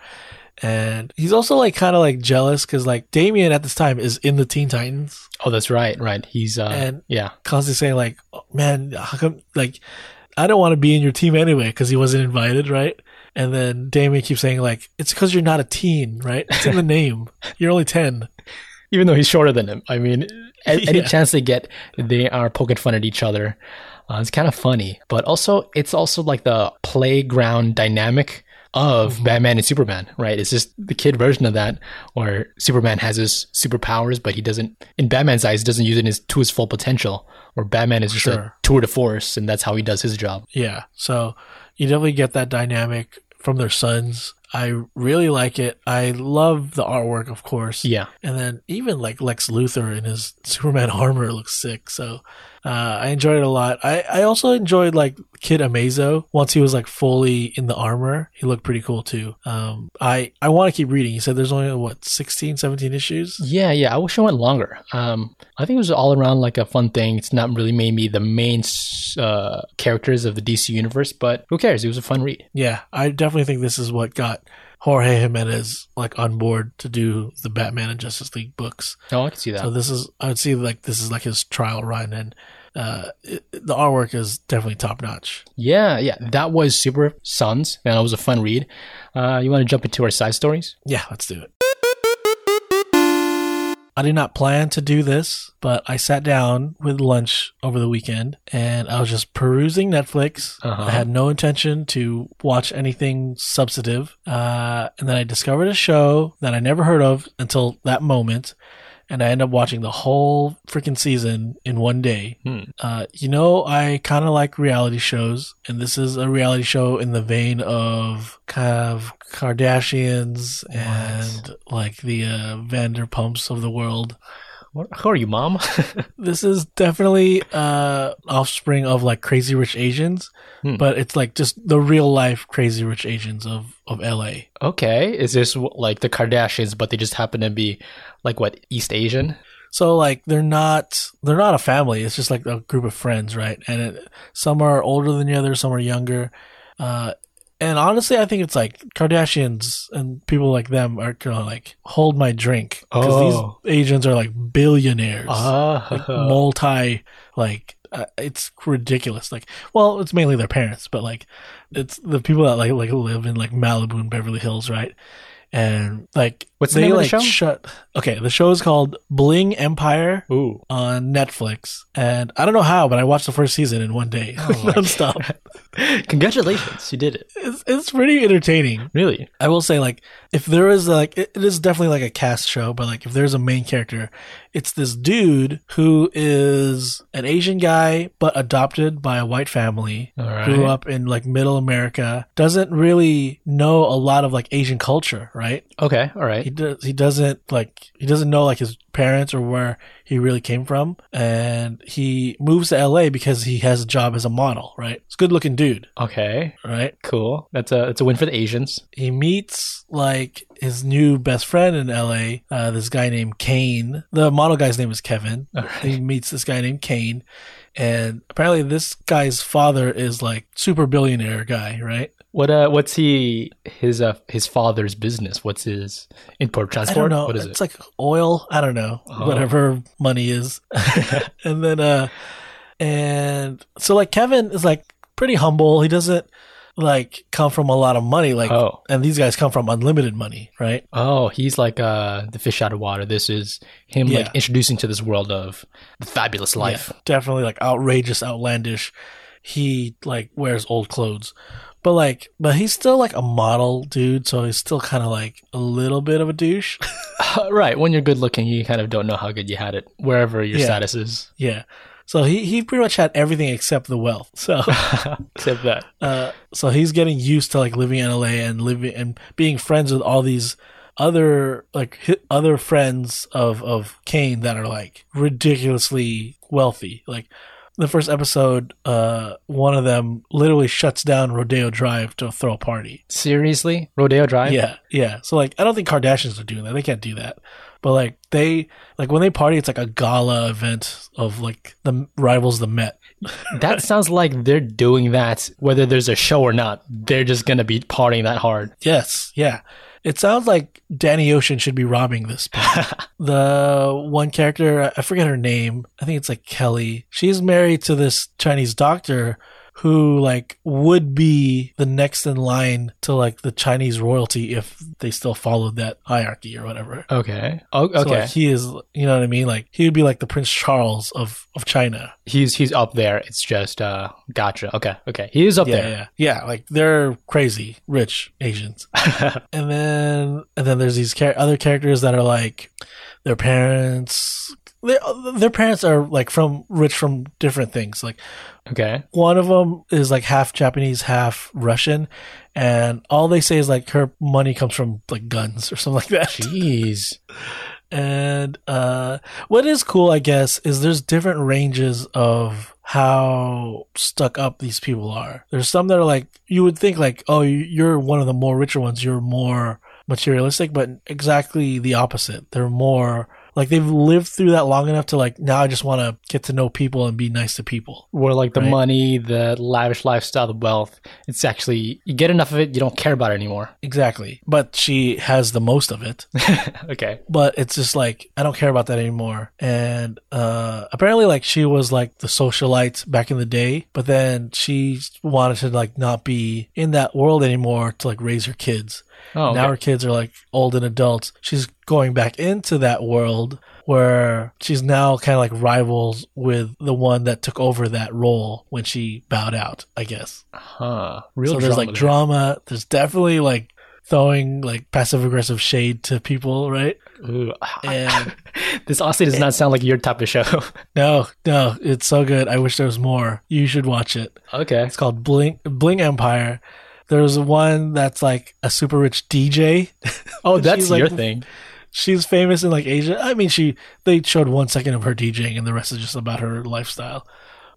And he's also like kind of like jealous because like Damian at this time is in the Teen Titans, Oh, that's right, right. He's uh, And- yeah, constantly saying like, oh, "Man, how come like I don't want to be in your team anyway because he wasn't invited, right?" And then Damian keeps saying like, "It's because you're not a teen, right? It's in the name. You're only 10. Even though he's shorter than him. I mean, any Yeah. chance they get, they are poking fun at each other. Uh, it's kind of funny, but also it's also like the playground dynamic of Batman and Superman, right? It's just the kid version of that, where Superman has his superpowers, but he doesn't. In Batman's eyes, doesn't use it his, to his full potential. Or Batman is just a tour de force, and that's how he does his job. Yeah. So you definitely get that dynamic from their sons. I really like it. I love the artwork, of course. Yeah, And then even like Lex Luthor in his Superman armor looks sick. So uh, I enjoyed it a lot. I, I also enjoyed like Kid Amazo once he was like fully in the armor. He looked pretty cool too. Um, I, I want to keep reading. You said there's only what 16, 17 issues. Yeah, yeah. I wish it went longer. Um, I think it was all around like a fun thing. It's not really maybe the main uh, characters of the DC universe, but who cares? It was a fun read. Yeah, I definitely think this is what got Jorge Jimenez like on board to do the Batman and Justice League books. Oh, I can see that. So this is I would see like this is like his trial run and uh, it, the artwork is definitely top notch. yeah, yeah. That was Super Sons, and it was a fun read. Uh, you want to jump into our side stories? Yeah, let's do it. I did not plan to do this, but I sat down with lunch over the weekend and I was just perusing Netflix. Uh-huh. I had no intention to watch anything substantive. Uh, and then I discovered a show that I never heard of until that moment. And I end up watching the whole freaking season in one day. Hmm. Uh, you know, I kind of like reality shows, and this is a reality show in the vein of kind of Kardashians and like the uh, Vanderpumps of the world. What, who are you, mom? This is definitely uh, offspring of like Crazy Rich Asians, Hmm. but it's like just the real life Crazy Rich Asians of of LA. okay, is this like the Kardashians, but they just happen to be like what East Asian? So like they're not they're not a family. It's just like a group of friends, right? And it, some are older than the other, some are younger. Uh, and honestly, I think it's like Kardashians and people like them are gonna like hold my drink because Oh. these Asians are like billionaires, Ah, like multi like. Uh, it's ridiculous. Like, well, it's mainly their parents, but like, it's the people that like like live in like Malibu and Beverly Hills, right? And like, What's the they name of the show? shut. Okay, the show is called Bling Empire ooh, on Netflix, and I don't know how, but I watched the first season in one day, Oh nonstop. congratulations, you did it. It's, it's pretty entertaining. Really? I will say, like, if there is like, it, it is definitely like a cast show, but like, if there's a main character, it's this dude who is an Asian guy but adopted by a white family. All right. Grew up in like middle America, doesn't really know a lot of like Asian culture, right? Okay, all right. he right. does he doesn't like he doesn't know like his parents or where he really came from. And he moves to LA because he has a job as a model right? It's a good looking dude. Okay, right? Cool. That's a that's a win for the Asians. he meets like his new best friend in LA uh, this guy named Kane. The model guy's name is Kevin. He meets this guy named Kane. And apparently this guy's father is like super billionaire guy right What uh, what's he his uh his father's business? What's his import I transport? don't know. What is it's it? It's like oil. I don't know. Oh. Whatever money is. and then uh and so like Kevin is like pretty humble. He doesn't like come from a lot of money like Oh. and these guys come from unlimited money, right? Oh, he's like uh the fish out of water. This is him Yeah. like introducing to this world of the fabulous life. Yeah, definitely like outrageous, outlandish. He like wears old clothes. But like but he's still like a model dude, so he's still kind of like a little bit of a douche. right. When you're good looking, you kind of don't know how good you had it, wherever your Yeah. status is. yeah. So he he pretty much had everything except the wealth. So Except that. Uh, so he's getting used to like living in LA and living and being friends with all these other like other friends of of Kane that are like ridiculously wealthy. Like the first episode, uh, one of them literally shuts down Rodeo Drive to throw a party. Seriously? Rodeo Drive? Yeah, yeah. So like, I don't think Kardashians are doing that. They can't do that. But like they like when they party, it's like a gala event of like the rivals the Met. That sounds like they're doing that whether there's a show or not. They're just gonna be partying that hard. Yes, yeah. It sounds like Danny Ocean should be robbing this. the one character, I forget her name. I think it's like Kelly. She's married to this Chinese doctor who like would be the next in line to like the Chinese royalty if they still followed that hierarchy or whatever. Okay. Oh, okay. So like he is, you know what I mean? Like he would be like the Prince Charles of of China. he's he's up there. It's just uh gotcha. Okay. Okay. He is up yeah, there. yeah, yeah. Like they're crazy rich Asians. and then and then there's these char- other characters that are like their parents their parents are like from rich from different things. Like Okay. one of them is like half japanese half russian and all they say is like her money comes from like guns or something like that. Jeez. and uh what is cool i guess is there's different ranges of how stuck up these people are. There's some that are like you would think like oh you're one of the more richer ones. You're more materialistic but exactly the opposite. They're more like they've lived through that long enough to like now i just want to get to know people and be nice to people Where like the Right. money, the lavish lifestyle, the wealth, it's actually you get enough of it, you don't care about it anymore. exactly but she has the most of it okay. but it's just like I don't care about that anymore. And uh apparently like she was like the socialite back in the day, but then she wanted to like not be in that world anymore to like raise her kids. Oh, okay. Now her kids are like old and adults. She's going back into that world where she's now kind of like rivals with the one that took over that role when she bowed out, I guess. Huh. Real so there's like there. drama. There's definitely like throwing like passive aggressive shade to people, right? Ooh. And this honestly does not sound like your type of show. no, no, it's so good. I wish there was more. You should watch it. okay. It's called Bling Bling Empire. There's one that's like a super rich DJ. Oh, that's She's like- your thing. She's famous in like Asia. I mean, she they showed one second of her DJing, and the rest is just about her lifestyle.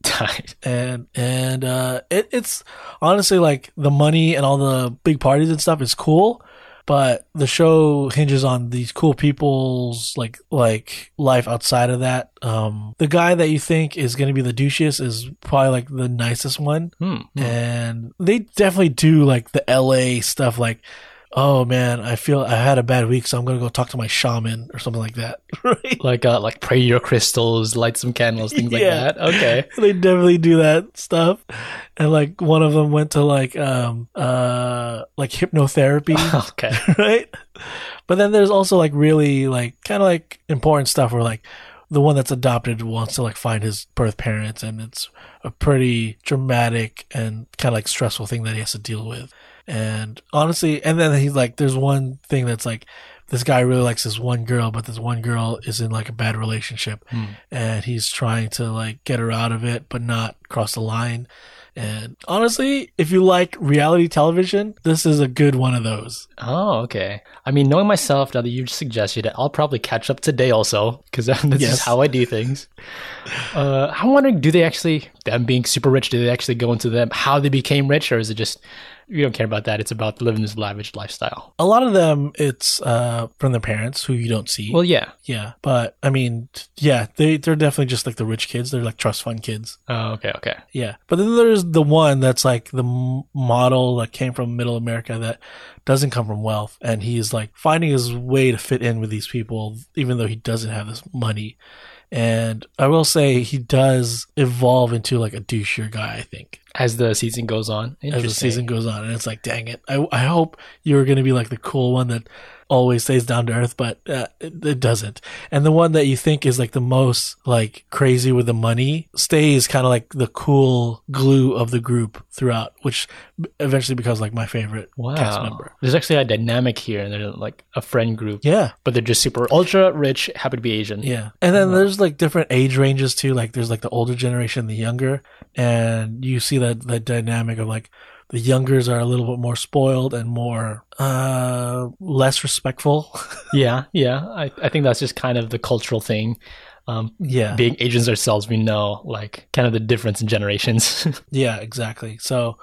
And and uh it, it's honestly like the money and all the big parties and stuff is cool but the show hinges on these cool people's like like life outside of that. Um the guy that you think is going to be the douchiest is probably like the nicest one. Hmm. and they definitely do like the la stuff like oh man i feel i had a bad week so i'm gonna go talk to my shaman or something like that right Like uh, like pray your crystals, light some candles, things like Yeah. that. Okay. they definitely do that stuff and like one of them went to like um uh like hypnotherapy okay. right but then there's also like really like kind of like important stuff where like the one that's adopted wants to like find his birth parents and it's a pretty dramatic and kind of like stressful thing that he has to deal with and honestly and then he's like there's one thing that's like this guy really likes this one girl but this one girl is in like a bad relationship Hmm. and he's trying to like get her out of it but not cross the line and honestly if you like reality television this is a good one of those Oh, okay. I mean, knowing myself now that you've suggested it, I'll probably catch up today also because this Yes. is how I do things. Uh, I'm wondering, do they actually, them being super rich, do they actually go into them how they became rich, or is it just you don't care about that? It's about living this lavish lifestyle. a lot of them it's uh from their parents who you don't see Well, yeah. yeah but i mean yeah they they're definitely just like the rich kids they're like trust fund kids Oh, okay, okay. yeah but then there's the one that's like the model that came from middle america that doesn't come from wealth and he's like finding his way to fit in with these people even though he doesn't have this money and i will say he does evolve into like a douchier guy i think As the season goes on, as the season goes on. And it's like, dang it. I, I hope you're going to be like the cool one that always stays down to earth, but uh, it, it doesn't. And the one that you think is like the most like crazy with the money stays kind of like the cool glue of the group throughout, which eventually becomes like my favorite cast member. There's actually a dynamic here, and they're like a friend group, Yeah. but they're just super ultra rich, happy to be Asian. Yeah. And then there's like different age ranges too. Like there's like the older generation, the younger, and you see that that dynamic of like the youngers are a little bit more spoiled and more uh less respectful. yeah, yeah. I, I think that's just kind of the cultural thing. Um, yeah. being agents ourselves, we know like kind of the difference in generations. Yeah, exactly. So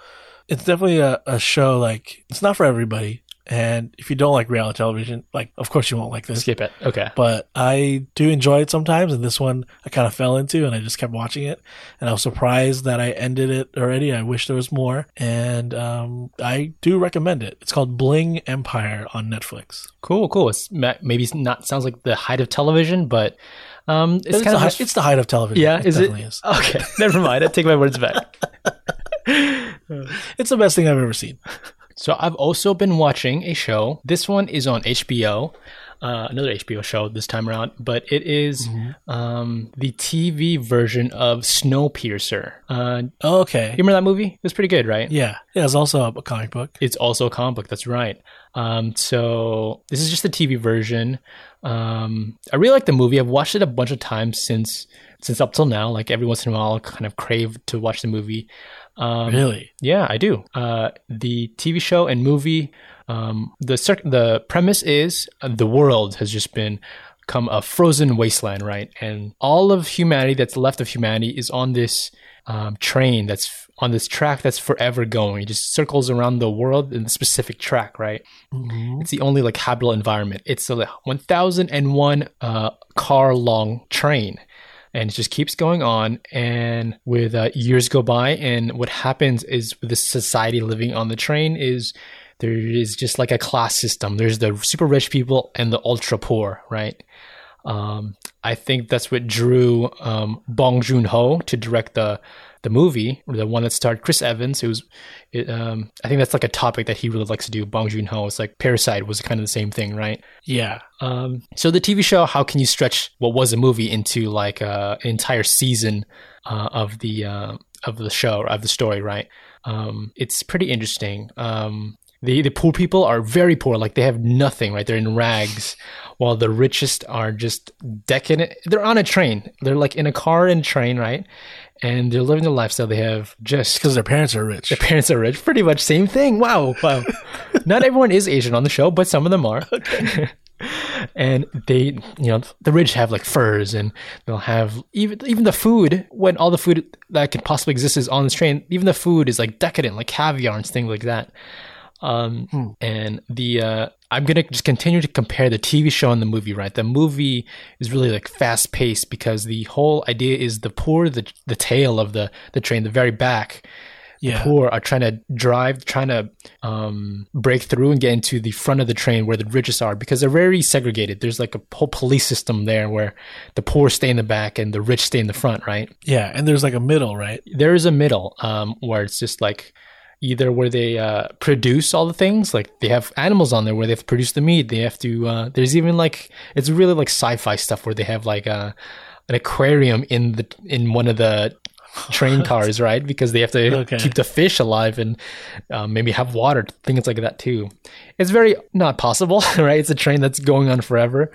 it's definitely a, a show like it's not for everybody. And if you don't like reality television, like of course you won't like this. Skip it. Okay. But I do enjoy it sometimes, and this one I kind of fell into, and I just kept watching it, and I was surprised that I ended it already. I wish there was more, and um, I do recommend it. It's called Bling Empire on Netflix. Cool, cool. It's maybe it's not sounds like the height of television, but um, it's, It's, kind the, of hi- just- it's the height of television. yeah. is it? definitely is. Okay, never mind. I take my words back. It's the best thing I've ever seen. So I've also been watching a show. This one is on HBO, uh, another HBO show this time around, but it is, um, the TV version of Snowpiercer. Uh, you Okay. You remember that movie? It was pretty good, right? Yeah. Yeah. It's also a comic book. It's also a comic book. That's right. Um, so this is just the TV version. Um, I really like the movie. I've watched it a bunch of times since since up till now. Like every once in a while, I'll kind of crave to watch the movie. Um, Really? yeah, I do. Uh, the TV show and movie. Um, the the premise is uh, the world has just been come a frozen wasteland, right? And all of humanity that's left of humanity is on this um, train that's on this track that's forever going. It just circles around the world in the specific track, right? Mhm. It's the only like habitable environment. It's a 1001 uh, car long train. And it just keeps going on. And with uh, years go by, and what happens is with the society living on the train is there is just like a class system. There's the super rich people and the ultra poor, right? Um, I think that's what drew um, Bong Joon Ho to direct the the movie, the one that starred Chris Evans. Was, it, um, I think that's like a topic that he really likes to do. Bong Joon Ho. It's like Parasite was kind of the same thing, right? Yeah. Um, so the TV show, how can you stretch what was a movie into like uh, an entire season uh, of the uh, of the show of the story, right? Um, it's pretty interesting. Um, the the poor people are very poor, like they have nothing, right? They're in rags, while the richest are just decadent. They're on a train. They're like in a car and train, right? And they're living the lifestyle. They have just Because their parents are rich. their parents are rich. Pretty much same thing. Wow, wow. Not everyone is Asian on the show, but some of them are. and they, you know, the rich have like furs, and they'll have even even the food. When all the food that could possibly exist is on this train, even the food is like decadent, like caviar and things like that. Um, and the uh, I'm gonna just continue to compare the TV show and the movie. Right, the movie is really like fast paced because the whole idea is the poor, the the tail of the the train, the very back yeah. poor are trying to drive, trying to um, break through and get into the front of the train where the richest are because they're very segregated. There's like a whole police system there where the poor stay in the back and the rich stay in the front, right? Yeah. And there's like a middle, right? There is a middle um, where it's just like either where they uh, produce all the things, like they have animals on there where they have to produce the meat. They have to. Uh, there's even like it's really like sci-fi stuff where they have like a an aquarium in the in one of the train cars, right? Because they have to Okay. keep the fish alive and um, maybe have water, things like that too. It's very not possible, right? It's a train that's going on forever.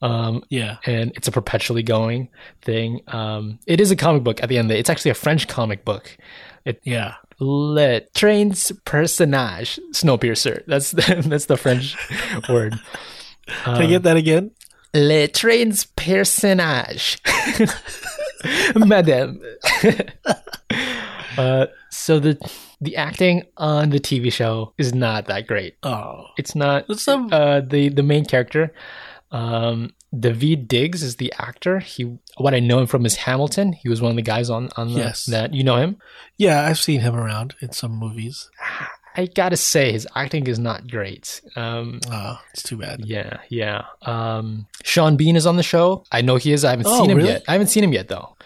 Um, Yeah. and it's a perpetually going thing. Um, it is a comic book at the end. It's actually a French comic book. It Yeah. Le Train's personnage, Snowpiercer. That's the, that's the French word. Can I get that again? Le Transperceneige, Madame. uh, so the the acting on the TV show is not that great. Oh. It's not. It's some- uh, the the main character, um, David Diggs is the actor. He what I know him from is Hamilton. He was one of the guys on on the, Yes. that. You know him. Yeah, I've seen him around in some movies. I gotta say his acting is not great. Um, Oh, it's too bad. yeah, yeah. Um, Sean Bean is on the show. I know he is. I haven't Oh, seen him really? yet. I haven't seen him yet though.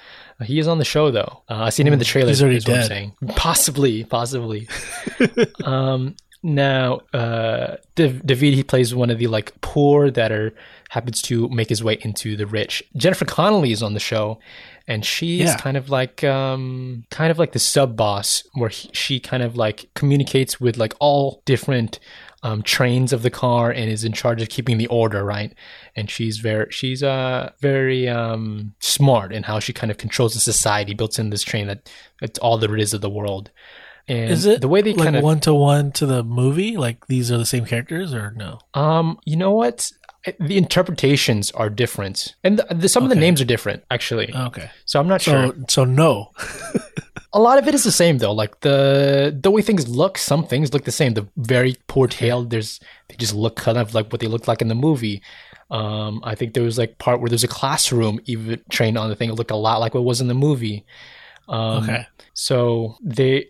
He is on the show though. Uh, I've seen him in the trailer. He's already is what I'm dead. saying. Possibly, possibly. um, now, uh, Dav- David he plays one of the like poor that are happens to make his way into the rich. Jennifer Connelly is on the show, and she's Yeah. kind of like um, kind of like the sub boss where he, she kind of like communicates with like all different um, trains of the car and is in charge of keeping the order right and she's very she's uh very um smart in how she kind of controls the society built in this train that it's all there is of the world and Is it the way they like kind of one to one to the movie? Like these are the same characters or no? um you know what the interpretations are different and the, the, some of the names are different actually Okay. so i'm not sure So so no. A lot of it is the same though. Like the the way things look, some things look the same. The very poor tail, there's they just look kind of like what they looked like in the movie. Um, I think there was like part where there's a classroom even trained on the thing. It looked a lot like what was in the movie. Um, Okay. So they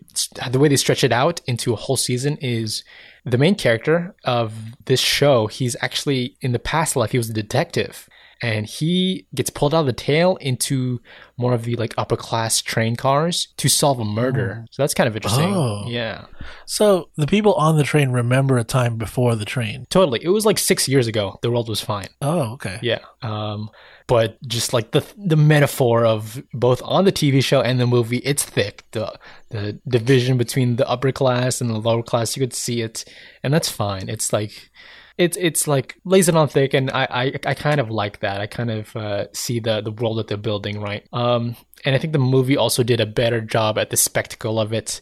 the way they stretch it out into a whole season is the main character of this show. He's actually in the past life he was a detective, and he gets pulled out of the tail into more of the like upper class train cars to solve a murder. So that's kind of interesting. Oh. Yeah, So the people on the train remember a time before the train. totally. It was like six years ago. The world was fine. Oh, okay. Yeah. Um, but just like the the metaphor of both on the TV show and the movie, it's thick. The the division between the upper class and the lower class, you could see it, and that's fine. It's like it's it's like lays it on thick, and I I, I kind of like that. I kind of uh, see the the world that they're building, right? Um, and I think the movie also did a better job at the spectacle of it.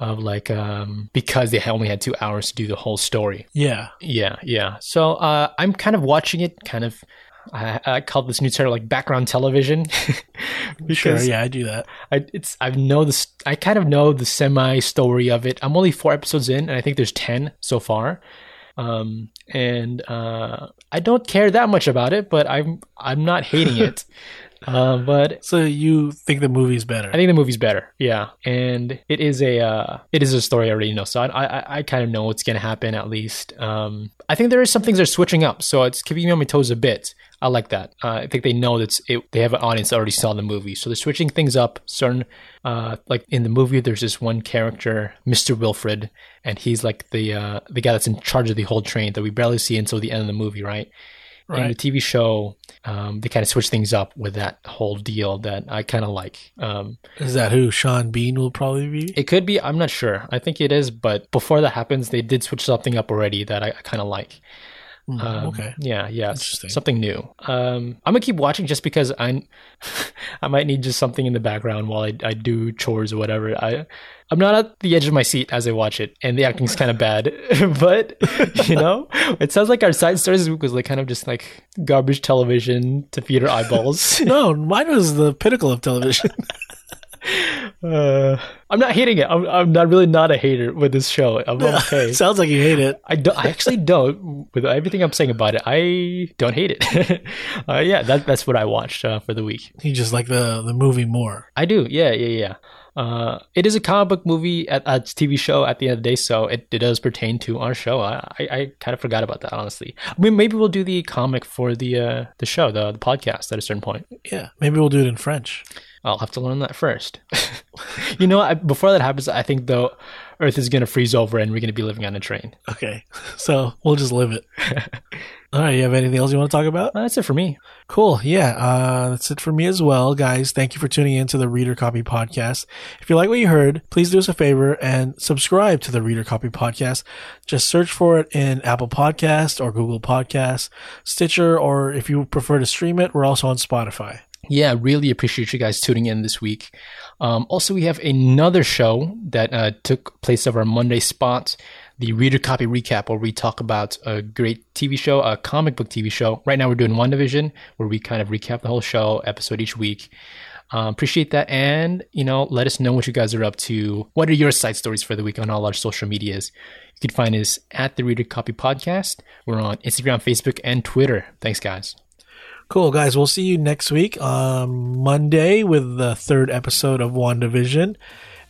Of like, um, because they only had two hours to do the whole story. Yeah. Yeah, yeah. So uh, I'm kind of watching it, kind of. I, I call this new term like background television Sure. Yeah, I do that. I it's I know this. I kind of know the semi story of it. I'm only four episodes in, and I think there's ten so far. Um, and uh, I don't care that much about it, but I'm I'm not hating it. uh, but So you think the movie's better? I think the movie's better. Yeah, and it is a uh, it is a story I already know, so I I, I kind of know what's gonna happen at least. Um, I think there is some things they're switching up, so it's keeping me on my toes a bit. I like that. Uh, I think they know that it, they have an audience that already saw the movie, so they're switching things up. Certain, uh, like in the movie, there's this one character, Mr. Wilford, and he's like the uh, the guy that's in charge of the whole train that we barely see until the end of the movie, right? Right. In the TV show, um, they kind of switch things up with that whole deal that I kind of like. Um, Is that who Sean Bean will probably be? it could be, I'm not sure. I think it is, but before that happens, they did switch something up already that I, I kind of like. Hmm, Um, okay. Yeah, yeah. Interesting. Something new. Um, I'm gonna keep watching just because I, I might need just something in the background while I, I do chores or whatever. I, I'm not at the edge of my seat as I watch it, and the acting's kind of bad. but you know, it sounds like our side stories this week was like kind of just like garbage television to feed our eyeballs. No, mine was the pinnacle of television. Uh, I'm not hating it. I'm, I'm not really not a hater with this show. I'm okay. Sounds like you hate it. I don't. I actually don't. With everything I'm saying about it, I don't hate it. uh, yeah, that, that's what I watched uh, for the week. You just like the the movie more. I do. Yeah, yeah, yeah. Uh, it is a comic book movie at a TV show at the end of the day, so it, it does pertain to our show. I, I, I kind of forgot about that, honestly. I mean, maybe we'll do the comic for the uh, the show, the, the podcast at a certain point. Yeah, maybe we'll do it in French. I'll have to learn that first. you know, I, before that happens, I think the Earth is going to freeze over and we're going to be living on a train. Okay, so we'll just live it. All right, you have anything else you want to talk about? Uh, that's it for me. Cool. Yeah, uh, that's it for me as well, guys. Thank you for tuning in to the Reader Copy Podcast. If you like what you heard, please do us a favor and subscribe to the Reader Copy Podcast. Just search for it in Apple Podcast or Google Podcasts, Stitcher, or if you prefer to stream it, we're also on Spotify. Yeah, really appreciate you guys tuning in this week. Um, also, we have another show that uh, took place of our Monday spot, the Reader Copy Recap, where we talk about a great TV show, a comic book TV show. Right now, we're doing WandaVision, where we kind of recap the whole show, episode each week. Um, appreciate that, and you know, let us know what you guys are up to. What are your side stories for the week on all our social medias? You can find us at the Reader Copy Podcast. We're on Instagram, Facebook, and Twitter. Thanks, guys. Cool, guys. We'll see you next week on Monday with the third episode of WandaVision.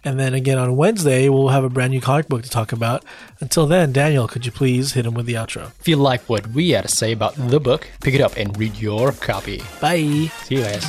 And then again on Wednesday, we'll have a brand new comic book to talk about. Until then, Daniel, could you please hit him with the outro? If you like what we had to say about the book, pick it up and read your copy. Bye. See you guys.